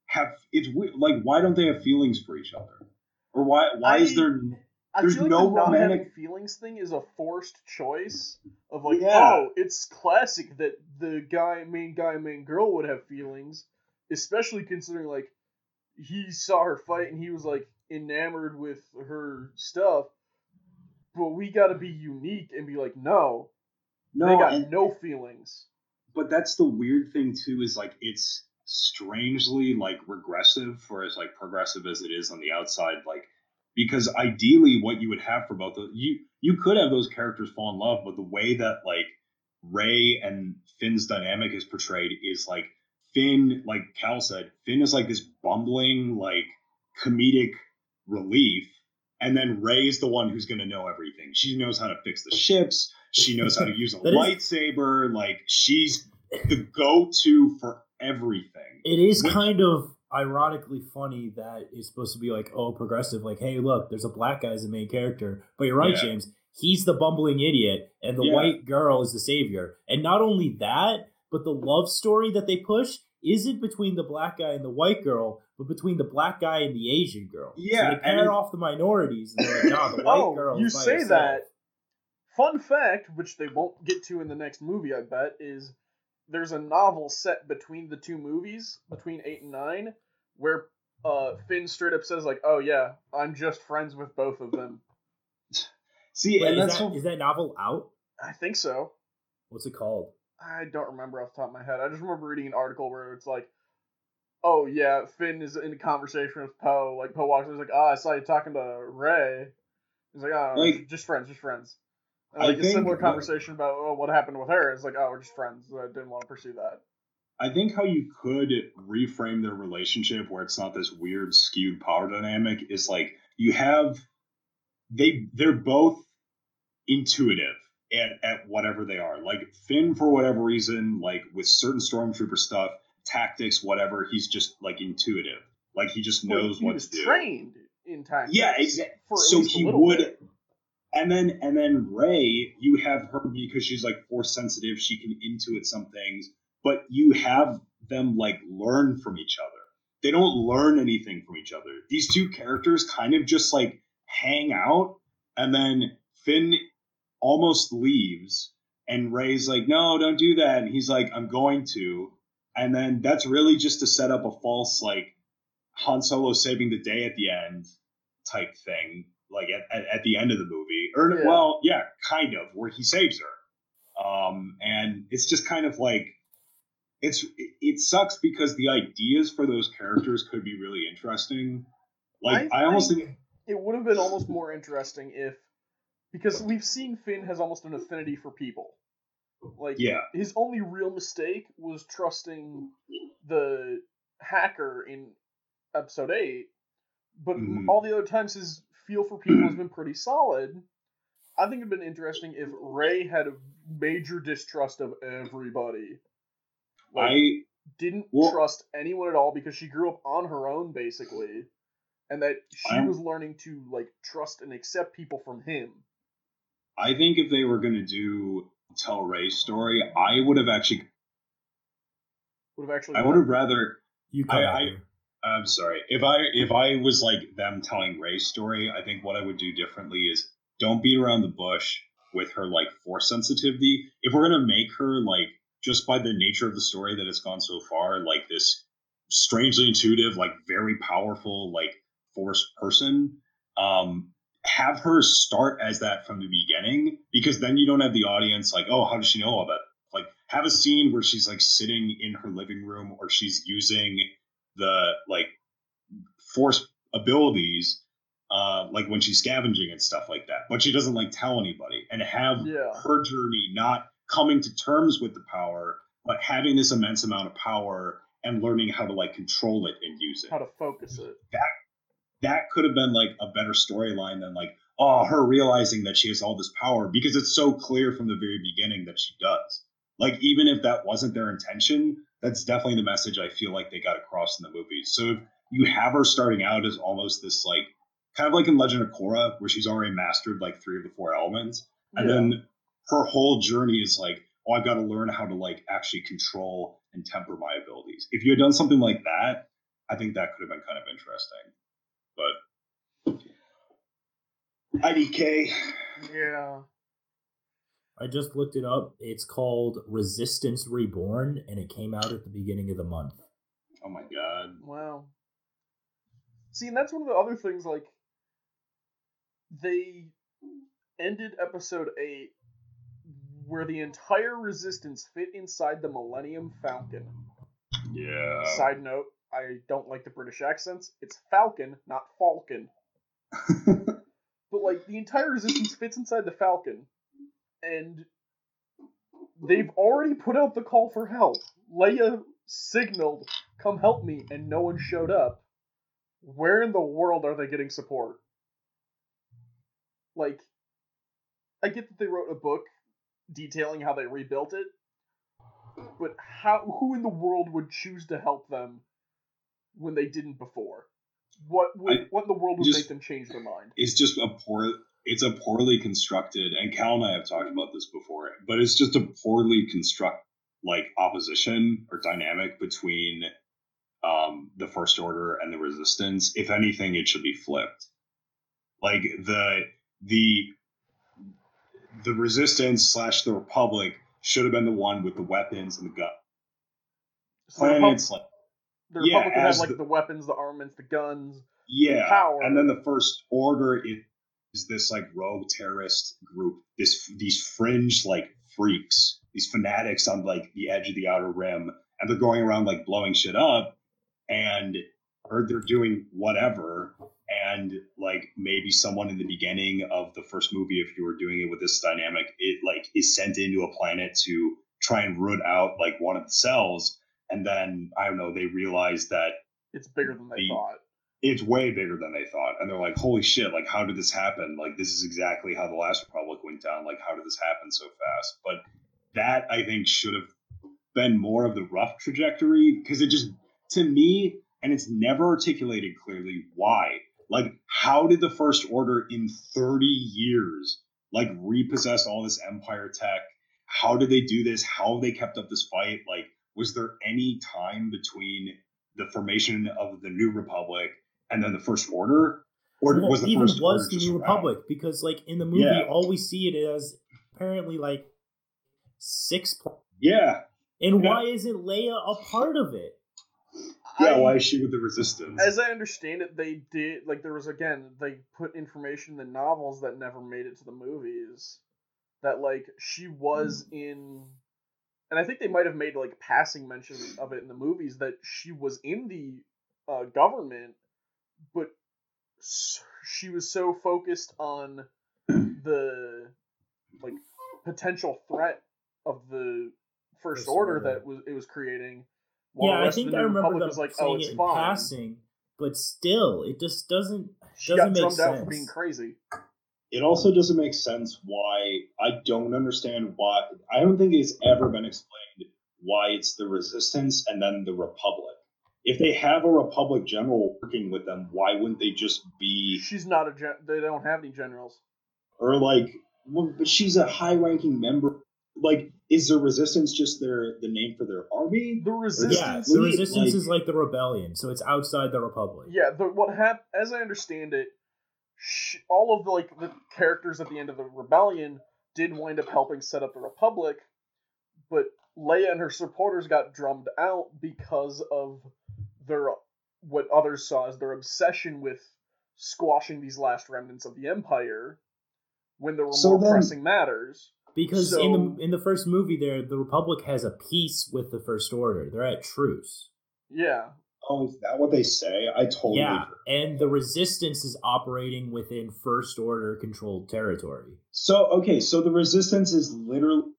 have it's like why don't they have feelings for each other or why why is I- there I There's like no the romantic- feelings thing is a forced choice of like, Yeah. oh, it's classic that the guy, main guy, main girl would have feelings, especially considering like he saw her fight and he was like enamored with her stuff. But we got to be unique and be like, no, no they got and- no feelings. but that's the weird thing too is like it's strangely like regressive for as like progressive as it is on the outside like because ideally what you would have for both of you you could have those characters fall in love but the way that like rey and finn's dynamic is portrayed is like finn like cal said finn is like this bumbling like comedic relief and then rey's the one who's going to know everything. She knows how to fix the ships. She knows how to use a (laughs) is- lightsaber. Like she's the go-to for everything It is Which- kind of ironically funny that it's supposed to be like, oh, progressive, like, hey, look, there's a black guy as the main character. But you're right, Yeah. James. He's the bumbling idiot, and the Yeah. white girl is the savior. And not only that, but the love story that they push isn't between the black guy and the white girl, but between the black guy and the Asian girl. Yeah, so they pair and- off the minorities, and they're like, nah, the (laughs) white Oh, girl. you say herself. that. Fun fact, which they won't get to in the next movie, I bet, is there's a novel set between the two movies, between eight and nine, where uh, Finn straight up says like, "Oh yeah, I'm just friends with both of them." (laughs) See, Wait, and is, that's that, so is that novel out? I think so. What's it called? I don't remember off the top of my head. I just remember reading an article where it's like, "Oh yeah, Finn is in a conversation with Poe. Like Poe walks in, he's like, "Oh, I saw you talking to Rey." He's like, "Oh, Like- just friends, just friends." I like a similar what- conversation about oh, what happened with her. It's like, "Oh, we're just friends. I didn't want to pursue that." I think how you could reframe their relationship where it's not this weird skewed power dynamic is like you have they they're both intuitive at, at whatever they are. Like Finn for whatever reason, like with certain stormtrooper stuff, tactics, whatever, he's just like intuitive. Like he just Well, knows he what was to do. trained in tactics. Yeah, exactly. So he would, bit. And then and then Rey, you have her because she's like force sensitive. She can intuit some things, but you have them like learn from each other. They don't learn anything from each other. These two characters kind of just like hang out, and then Finn almost leaves, and Rey's like, "No, don't do that," and he's like, "I'm going to," and then that's really just to set up a false like Han Solo saving the day at the end type thing, like at, at, at the end of the movie. Or Yeah. well, yeah, kind of, where he saves her. Um, and it's just kind of like it's it, sucks because the ideas for those characters could be really interesting. Like I, almost think, it would have been almost more interesting if because we've seen Finn has almost an affinity for people. Like yeah, his only real mistake was trusting the hacker in episode 8 but Mhm. all the other times his feel for people has been pretty solid i think it'd been interesting if rey had a major distrust of everybody like I didn't well- trust anyone at all because she grew up on her own basically and that she I'm- was learning to like trust and accept people from him I think if they were gonna do tell Rey's story, I would have actually would have actually I would have rather You come I- I- here. I'm sorry. If I if I was like them telling Rey's story, I think what I would do differently is don't beat around the bush with her like force sensitivity. If we're gonna make her like just by the nature of the story that it's gone so far, like this strangely intuitive, like very powerful, like force person, um, have her start as that from the beginning because then you don't have the audience like, oh, how does she know all that? Like have a scene where she's like sitting in her living room or she's using the like force abilities uh like when she's scavenging and stuff like that but she doesn't like tell anybody and have Yeah. her journey not coming to terms with the power but having this immense amount of power and learning how to like control it and use it. How to focus it. That could have been like a better storyline than like oh her realizing that she has all this power because it's so clear from the very beginning that she does. Like even if that wasn't their intention that's definitely the message i feel like they got across in the movie. So if you have her starting out as almost this like kind of like in legend of korra where she's already mastered like three of the four elements and Yeah. then her whole journey is like oh i've got to learn how to like actually control and temper my abilities if you had done something like that i think that could have been kind of interesting but idk yeah I just looked it up. It's called Resistance Reborn, and it came out at the beginning of the month. oh my god Wow. See, and that's one of the other things, like, they ended episode 8 where the entire resistance fit inside the Millennium Falcon. yeah Side note, I don't like the British accents. It's Falcon, not Falcon. (laughs) But, like, the entire resistance fits inside the Falcon, and they've already put out the call for help. Leia signaled, come help me, and no one showed up. Where in the world are they getting support? Like, I get that they wrote a book detailing how they rebuilt it, but how? Who in the world would choose to help them when they didn't before? What would, I- what in the world would just- make them change their mind? it's just a poor it's a poorly constructed and cal and i have talked about this before but it's just a poorly construct like opposition or dynamic between um, the First Order and the Resistance. If anything, it should be flipped. Like the the the Resistance slash the Republic should have been the one with the weapons and the gun. So the, Planets like the yeah, Republic have like the- the, weapons, the armaments, the guns. yeah, power. and then the First Order is, is this like rogue terrorist group. This these fringe like freaks, these fanatics on like the edge of the outer rim, and they're going around like blowing shit up, and or they're doing whatever. And like maybe someone in the beginning of the first movie, if you were doing it with this dynamic, it like is sent into a planet to try and root out like one of the cells, and then I don't know, they realize that It's bigger than they The- thought. it's way bigger than they thought and they're like holy shit like how did this happen like this is exactly how the last republic went down like how did this happen so fast but that i think should have been more of the rough trajectory because it just to me and it's never articulated clearly why like how did the first order in 30 years like repossess all this empire tech how did they do this how they kept up this fight like was there any time between the formation of the new republic and then the first order or Well, was the even first was order the New around? Republic because, like, in the movie, Yeah. all we see it as apparently like six. pl- yeah And Yeah. why isn't Leia a part of it? Yeah why is she with the resistance As I understand it, they did like there was again they put information in the novels that never made it to the movies. That like she was in, and I think they might have made like passing mention of it in the movies that she was in the uh, government, but she was so focused on (clears throat) the like potential threat of the first First order, Order. that was it was creating. While yeah, I think I remember Republic them was like, oh, saying oh, it's it in fine. passing, but still, it just doesn't. She doesn't got make drummed out for sense. being crazy. it also doesn't make sense why I don't understand why I don't think it's ever been explained why it's the resistance and then the republic. If they have a republic general working with them, why wouldn't they just be She's not a gen. They don't have any generals. or like well, but she's a high ranking member like is the resistance just their the name for their army? The resistance. Yeah, the resistance like- is like the rebellion, so it's outside the republic. Yeah, the, what hap- As I understand it, sh- all of the like the characters at the end of the rebellion did wind up helping set up the republic, but Leia and her supporters got drummed out because of their what others saw as their obsession with squashing these last remnants of the empire when there were So more then- pressing matters. Because in the in the first movie, there the Republic has a peace with the First Order. They're at truce. Yeah, Oh, is that what they say? I totally Yeah, and the Resistance is operating within First Order controlled territory. So okay, so the resistance is literally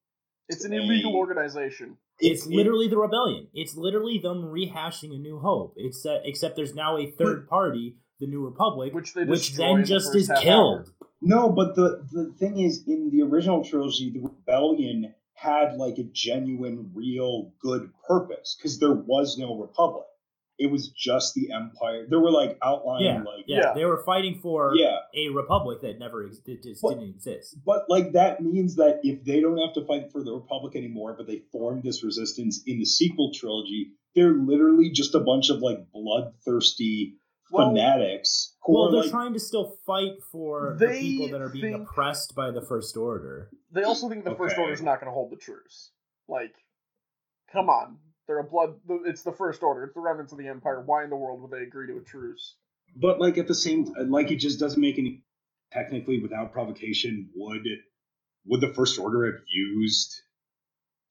it's an illegal Hey. organization. It's it- literally the rebellion. It's literally them rehashing a New Hope. It's uh, except there's now a third party, the New Republic, Which they which then the just is half killed. No, but the the thing is, in the original trilogy, the rebellion had like a genuine, real, good purpose because there was no republic. It was just the empire. There were like outlining, Yeah, like yeah, Yeah. They were fighting for yeah, a republic that never ex- that just What- didn't exist. but like that means that if they don't have to fight for the republic anymore, but they formed this resistance in the sequel trilogy, they're literally just a bunch of like bloodthirsty Well- fanatics who Well, are they're like, trying to still fight for the people that are being think- oppressed by the First Order. They also think the First Okay. Order's not going to hold the truce. Like, come on, they're a blood. It's the First Order. It's the remnants of the Empire. Why in the world would they agree to a truce? But like at the same, like it just doesn't make any. Technically, without provocation, would would the First Order have used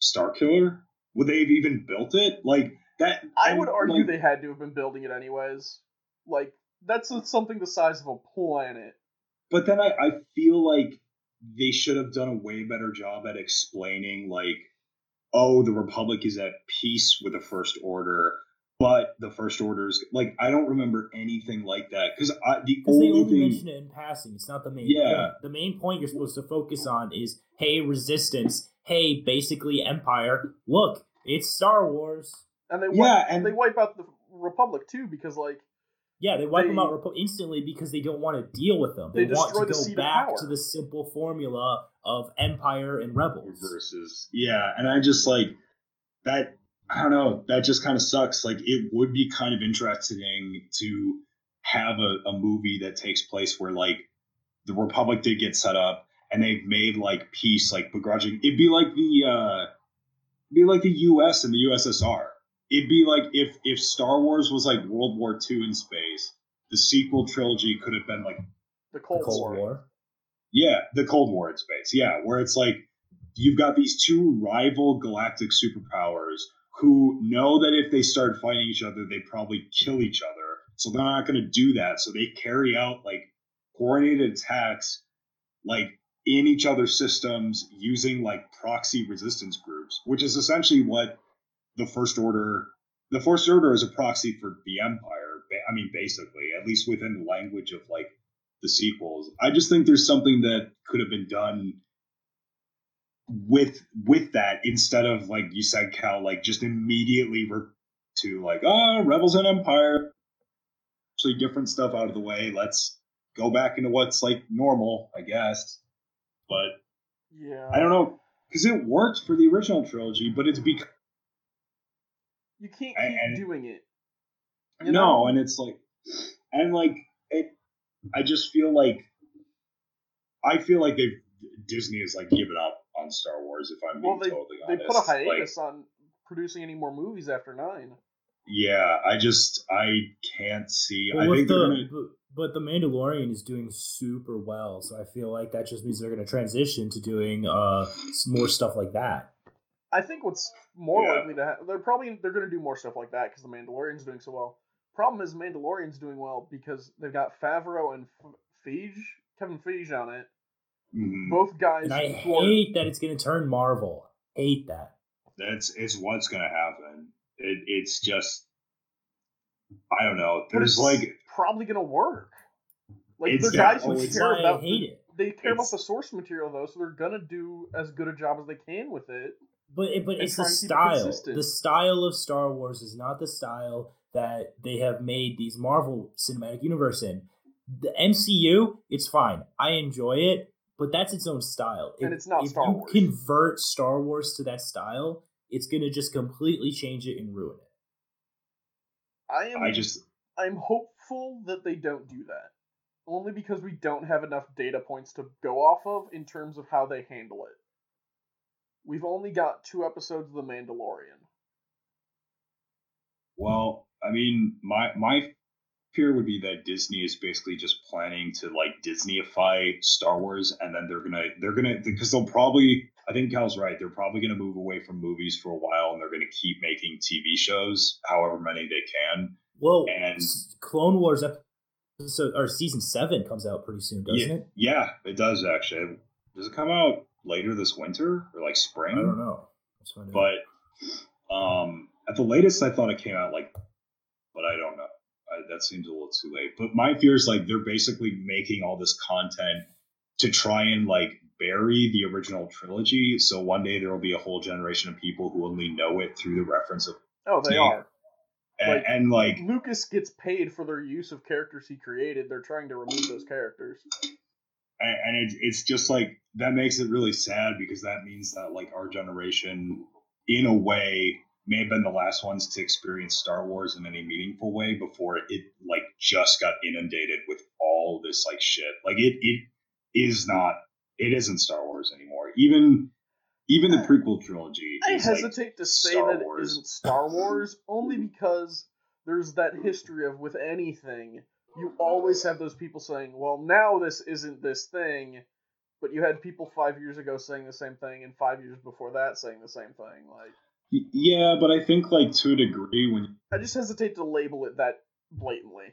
Starkiller? Would they have even built it? Like that? I would argue like, they had to have been building it anyways. Like, that's something the size of a planet. But then I, I feel like they should have done a way better job at explaining, like, oh, the Republic is at peace with the First Order, but the First Order's like I don't remember anything like that because I the Because they only only thing. mention it in passing. It's not the main Yeah. point. The main point you're supposed to focus on is, hey, resistance. Hey, basically empire. Look, it's Star Wars. And they Yeah, wipe, and- they wipe out the Republic too because like Yeah, they wipe They- them out instantly because they don't want to deal with them. They They, want to the go back to the simple formula of empire and rebels. versus yeah and i just like that I don't know. That just kind of sucks. Like it would be kind of interesting to have a, a movie that takes place where like the Republic did get set up and they've made like peace like begrudging. It'd be like the uh, be like the U.S. and the USSR. It'd be like if if Star Wars was like World War II in space. The sequel trilogy could have been like The The Cold, Cold War. War. yeah, the Cold War in space. Yeah, where it's like you've got these two rival galactic superpowers who know that if they start fighting each other, they probably kill each other. So they're not going to do that. So they carry out like coordinated attacks, like in each other's systems using like proxy resistance groups, which is essentially what the First Order. The First Order is a proxy for the Empire. I mean, basically, at least within the language of like the sequels. I just think there's something that could have been done with with that instead of like you said, Cal, like just immediately re- to like oh rebels and empire, actually different stuff out of the way. Let's go back into what's like normal, I guess. But Yeah. I don't know because it worked for the original trilogy, but it's because You can't keep And- and- doing it. You no, know? and it's like, and like it. I just feel like, I feel like they've Disney is like giving up on Star Wars. If I'm being they totally honest, they put a Like, hiatus on producing any more movies after nine. yeah, I just I can't see. But I think the gonna. but, but the Mandalorian is doing super well, so I feel like that just means they're going to transition to doing uh more stuff like that. I think what's more Yeah. likely to happen, they're probably they're going to do more stuff like that because the Mandalorian's doing so well. Problem is, Mandalorian's doing well because they've got Favreau and F- Feige, Kevin Feige on it. Mhm. Both guys. And I who are- hate that it's going to turn Marvel. Hate that. That's it's what's gonna happen. It, it's just I don't know. but There's it's like probably going to work. Like It's they're guys who oh, care it's Why I about hate the, it. they care about the source material though, so they're gonna do as good a job as they can with it. But it, but it's the try it style. The style of Star Wars is not the style that they have made these Marvel Cinematic Universe in. The MCU, it's fine. I enjoy it, but that's its own style. And If- it's not if Star you Wars. convert Star Wars to that style, it's gonna just completely change it and ruin it. I am. I just I'm hopeful that they don't do that. Only because we don't have enough data points to go off of in terms of how they handle it. We've only got two episodes of The Mandalorian. Well, I mean, my my fear would be that Disney is basically just planning to like Disneyify Star Wars, and then they're gonna they're gonna because they'll probably I think Cal's right. They're probably gonna move away from movies for a while, and they're gonna keep making TV shows, however many they can. Well, And- Clone Wars episode or season seven comes out pretty soon, doesn't yeah, it? yeah, it does actually. Does it come out later this winter or like spring? I don't know. Let's but um, at the latest, I thought it came out like, but I don't know. I, that seems a little too late. But my fear is like they're basically making all this content to try and like bury the original trilogy. So one day there will be a whole generation of people who only know it through the reference of Oh, they Yeah. are. and Like- and, like Lucas gets paid for their use of characters he created. They're trying to remove those characters. And, and it, it's just like that makes it really sad because that means that like our generation in a way may have been the last ones to experience star wars in any meaningful way before it like just got inundated with all this like shit like it it is not it isn't star wars anymore even even the prequel trilogy I is, like, hesitate to say Star that Wars. it isn't Star Wars only because there's that history of with anything, you always have those people saying, "Well, now this isn't this thing," but you had people five years ago saying the same thing, and five years before that saying the same thing. Like, yeah but i think like to a degree when I just hesitate to label it that blatantly.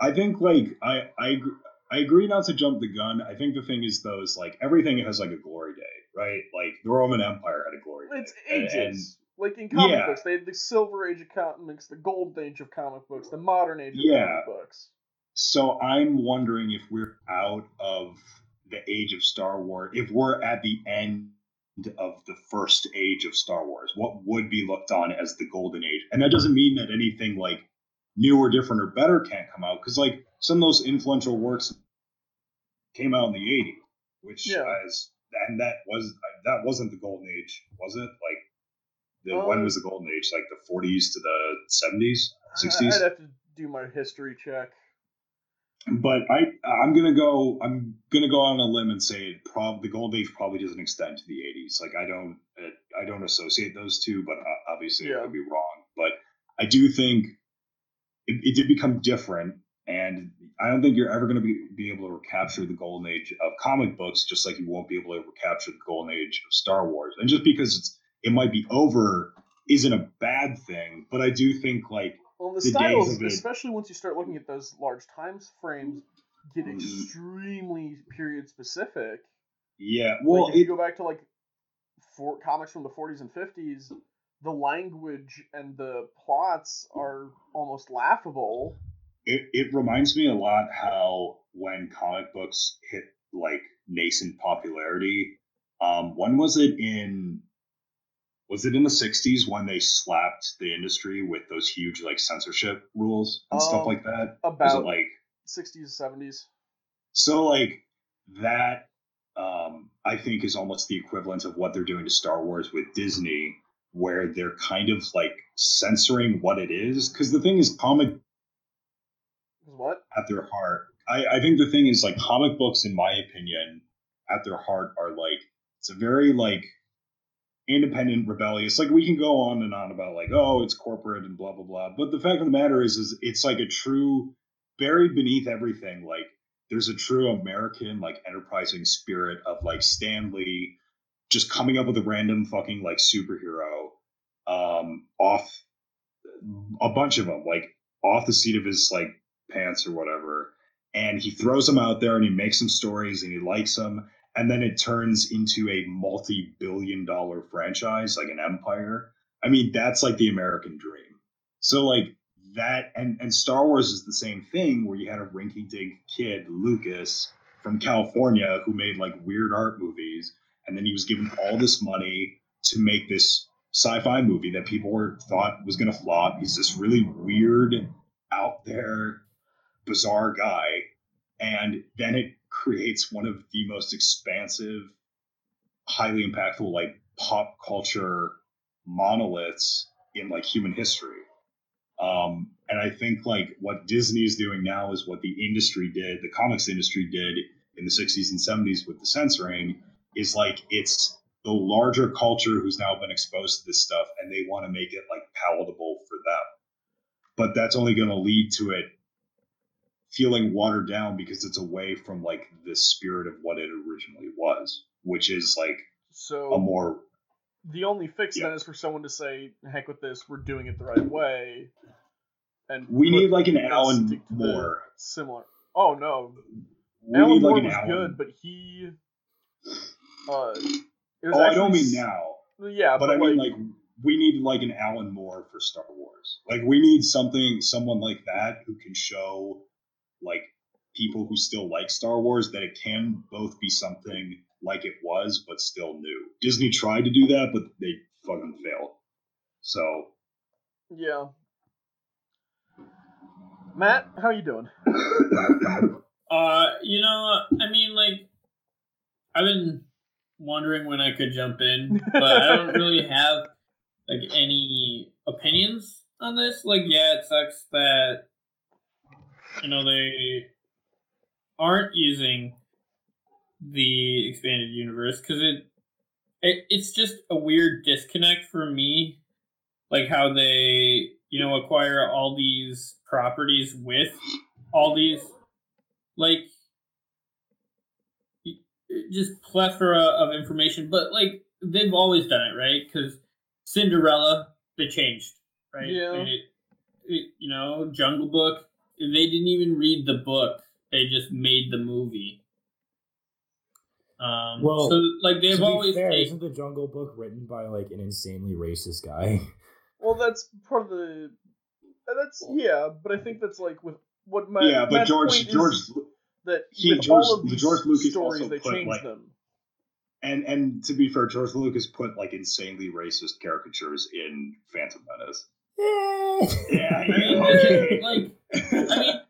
I think like I I agree, I agree not to jump the gun. I think the thing is though is like everything has like a glory day, right? Like the Roman Empire had a glory day. It's And- ages. and- like in comic Yeah. books, they had the Silver Age of comics, the Golden Age of comic books, the Modern Age of Yeah. comic books. So I'm wondering if we're out of the age of Star Wars, if we're at the end of the first age of Star Wars, what would be looked on as the golden age? And that doesn't mean that anything like new or different or better can't come out because like some of those influential works came out in the 80s, which Yeah. as and that was that wasn't the golden age, was it? Like The, Uh, when was the golden age? Like the 40s to the 70s, 60s. I'd have to do my history check. But I, I'm gonna go. I'm gonna go on a limb and say it prob the golden age probably doesn't extend to the 80s. Like I don't, I don't associate those two, but uh, obviously Yeah. I could be wrong. But I do think it, it did become different, and I don't think you're ever gonna be be able to recapture the golden age of comic books, just like you won't be able to recapture the golden age of Star Wars. And just because it's, it might be over isn't a bad thing, but I do think like Well, the, The styles, especially once you start looking at those large time frames, get Mhm. extremely period specific. yeah, well, like if you go back to like for comics from the 40s and 50s, the language and the plots are almost laughable. it, it reminds me a lot how when comic books hit like nascent popularity um when was it in was it in the 60s when they slapped the industry with those huge like censorship rules and stuff Um, like that was About like 60s, 70s. so like that um i think is almost the equivalent of what they're doing to star wars with disney where they're kind of like censoring what it is because the thing is comic What? at their heart. I, I think the thing is like comic books, in my opinion, at their heart are like it's a very like independent, rebellious. Like we can go on and on about like oh it's corporate and blah blah blah, but the fact of the matter is is it's like a true buried beneath everything. Like there's a true American like enterprising spirit of like Stan Lee just coming up with a random fucking like superhero um off a bunch of them like off the seat of his like pants or whatever and he throws them out there and he makes some stories and he likes them and then it turns into a multi-billion dollar franchise like an empire. I mean that's like the american dream. So like that and and star wars is the same thing where you had a rinky-dink kid lucas from california who made like weird art movies and then he was given all this money to make this sci-fi movie that people were thought was going to flop. He's this really weird out there bizarre guy and then it creates one of the most expansive highly impactful like pop culture monoliths in like human history. Um and i think like what disney is doing now is what the industry did the comics industry did in the 60s and 70s with the censoring is like it's the larger culture who's now been exposed to this stuff and they want to make it like palatable for them. But that's only going to lead to it feeling watered down because it's away from like the spirit of what it originally was which is like So a more the only fix Yeah. then is for someone to say, "Heck with this, we're doing it the right way." And we need like an alan stick to the moore Similar. Oh no, we Alan Moore like was alan good, but he. Uh, it was oh i don't mean now Yeah, but, but, I mean, like, like, we need like an Alan Moore for Star Wars. Like, we need something, someone like that who can show, like, people who still like Star Wars that it can both be something like it was, but still new. Disney tried to do that, but they fucking failed. So, yeah. Matt, how you doing? (coughs) Uh, you know, I mean, like, I've been wondering when I could jump in, but I don't really (laughs) have like any opinions on this. Like, yeah, it sucks that you know they aren't using the expanded universe because it, it it's just a weird disconnect for me. Like how they you know acquire all these properties with all these like just plethora of information but like they've always done it right because cinderella they changed right Yeah. They- you know jungle book they didn't even read the book they just made the movie um Well, so like they've always fair, taken- isn't the Jungle Book written by like an insanely racist guy? Well, that's part of the. That's yeah, but I think that's like with what my yeah, but George, George, that he- with George- all of these George Lucas stories also they put, changed like- them. and and to be fair, George Lucas put like insanely racist caricatures in Phantom Menace. Yeah, I mean, okay. like, I mean,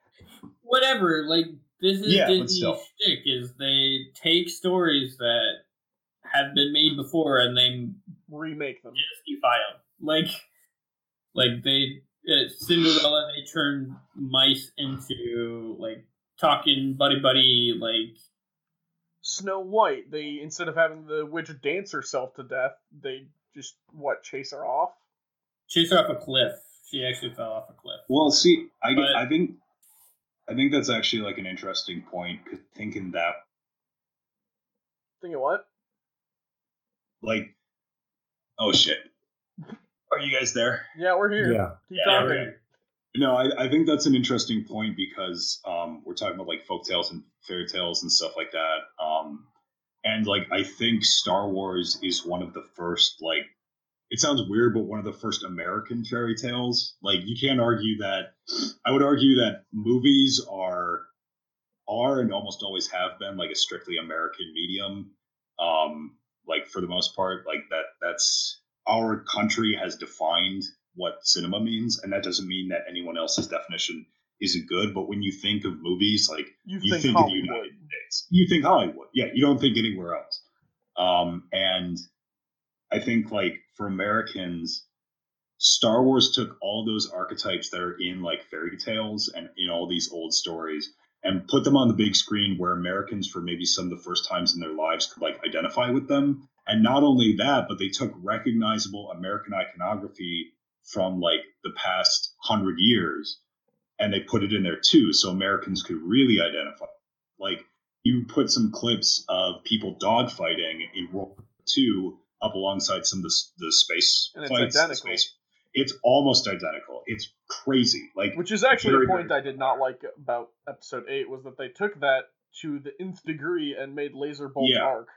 whatever. Like, this is Yeah, Disney's shtick: is they take stories that have been made before and they Remake them. Disneyfy them. like like they uh, Cinderella they turned mice into like talking buddy buddy like Snow White, they instead of having the witch dance herself to death, they just what chase her off. Chase her off a cliff. She actually fell off a cliff. Well, see, I, But- I think I think that's actually like an interesting point. 'cause thinking that Thinking what? like, oh shit, are you guys there? Yeah, we're here. Yeah. Keep Yeah, talking. okay. No, I, I think that's an interesting point because um, we're talking about like folk tales and fairy tales and stuff like that. Um, and like I think Star Wars is one of the first like it sounds weird, but one of the first American fairy tales. Like you can't argue that. I would argue that movies are are and almost always have been like a strictly American medium. Um, like for the most part, like that that's our country has defined what cinema means, and that doesn't mean that anyone else's definition isn't good. But when you think of movies, like You, you think, think of the United States, you think Hollywood. Yeah, you don't think anywhere else. Um, and I think like for Americans, Star Wars took all those archetypes that are in like fairy tales and in all these old stories and put them on the big screen where Americans for maybe some of the first times in their lives could like identify with them. And not only that, but they took recognizable American iconography from like the past hundred years and they put it in there too so Americans could really identify. Like you put some clips of people dogfighting in World War II up alongside some of the, the space And it's identical. Space, it's almost identical. It's crazy. Like Which is actually Very, a point very- I did not like about episode eight was that they took that to the nth degree and made Laser Bolt Yeah. arc.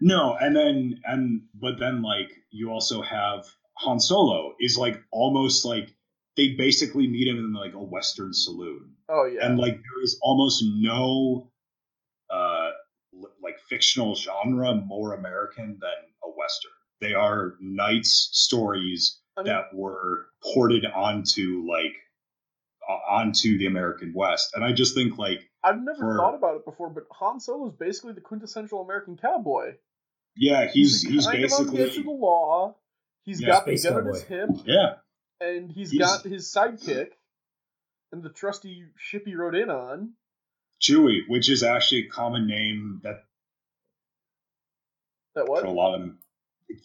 No, and then and but then like you also have Han Solo is like almost like they basically meet him in like a Western saloon. Oh yeah. and like there is almost no uh l- like fictional genre more american than western they are knights stories I mean, that were ported onto like onto the american west and i just think like I've never for- thought about it before, but Han Solo is basically the quintessential American cowboy. yeah he's he's, kind of on the edge of basically the law. He's Yeah, got the gun at his hip, yeah and he's, He's- got his sidekick and the trusty ship he rode in on. chewie which is actually a common name that That what? for a lot of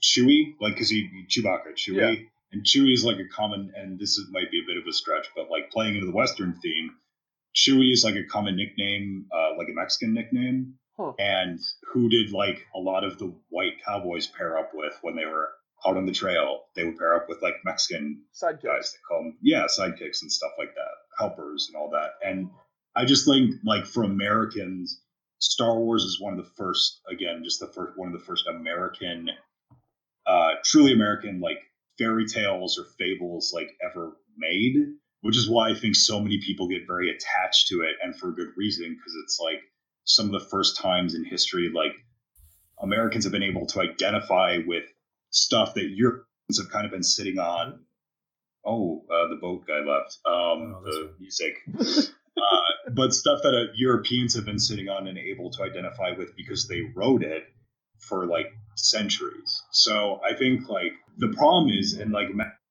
Chewy, like because he Chewbacca, Chewy, Yeah. and Chewy is like a common, and this is, might be a bit of a stretch, but like playing into the Western theme, Chewy is like a common nickname, uh, like a Mexican nickname, Huh. and who did like a lot of the white cowboys pair up with when they were out on the trail? They would pair up with like Mexican Sidekick. guys. They call them yeah, sidekicks and stuff like that, helpers and all that. And I just think like for Americans, Star Wars is one of the first, again, just the first one of the first American, uh, truly American like fairy tales or fables like ever made. Which is why I think so many people get very attached to it, and for a good reason, because it's like some of the first times in history, like Americans have been able to identify with stuff that Europeans have kind of been sitting on. Oh, uh, the boat guy left. Um, Oh, the music. uh, but stuff that uh, Europeans have been sitting on and able to identify with because they wrote it for like centuries. So I think like the problem is, and like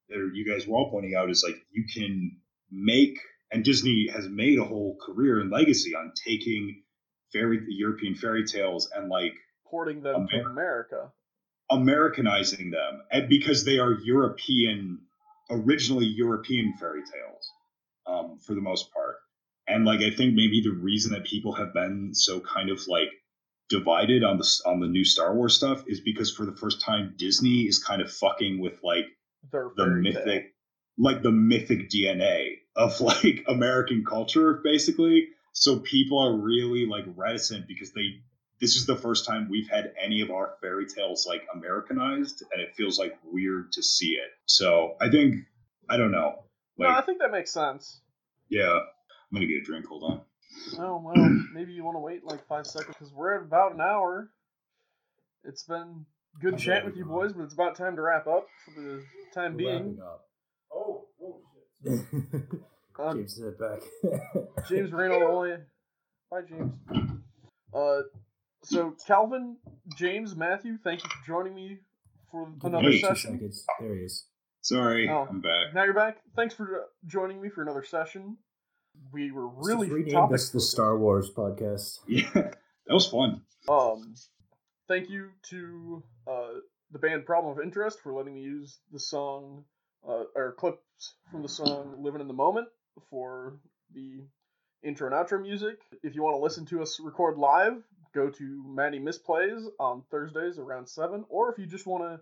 you guys were all pointing out, is like you can make, and Disney has made a whole career and legacy on taking fairy European fairy tales and like Porting them to America. America. Americanizing them and because they are European, originally European fairy tales, um, for the most part. And like I think maybe the reason that people have been so kind of like divided on the on the new Star Wars stuff is because for the first time Disney is kind of fucking with like the mythic like the mythic DNA of (laughs) like American culture, basically. So people are really like reticent because they this is the first time we've had any of our fairy tales like Americanized, and it feels like weird to see it. So I think I don't know. No, I think that makes sense. yeah, I'm gonna get a drink. Hold on. Oh well, (clears throat) maybe you want to wait like five seconds because we're at about an hour. It's been good I'm chat with you boys, but it's about time to wrap up for the time We're being. up. Oh, oh shit. (laughs) Uh, James said back. (laughs) James Reno, bye James. Uh, so Calvin, James, Matthew, thank you for joining me for Give him another Hey. two session. seconds. There he is. Sorry, Oh. I'm back. Now you're back. Thanks for uh, joining me for another session. We were really just rename this the Star Wars podcast. (laughs) Yeah, that was fun. Um, thank you to uh, the band Problem of Interest for letting me use the song uh, or clips from the song "Living in the Moment" for the intro and outro music. If you want to listen to us record live, go to Maddie Misplays on Thursdays around seven. Or if you just want to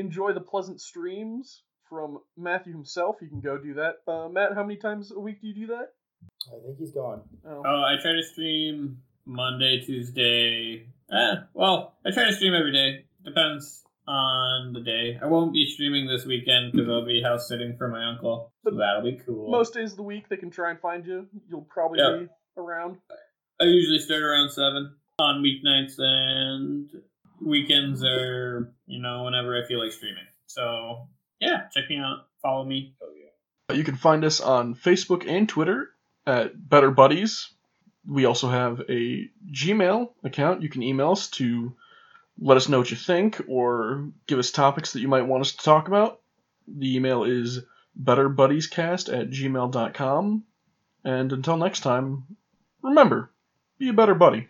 enjoy the pleasant streams from Matthew himself, you can go do that. Uh, Matt, how many times a week do you do that? I think he's gone. Oh. Oh, I try to stream Monday, Tuesday. Eh, well, I try to stream every day. Depends on the day. I won't be streaming this weekend because I'll be house sitting for my uncle. So But that'll be cool. Most days of the week, they can try and find you. You'll probably Yeah. be around. I usually start around seven on weeknights and weekends are you know whenever I feel like streaming. So yeah, check me out. Follow me. Oh yeah. You can find us on Facebook and Twitter at Better Buddies. We also have a Gmail account. You can email us to let us know what you think or give us topics that you might want us to talk about. The email is betterbuddiescast at gmail.com. And until next time, remember, be a better buddy.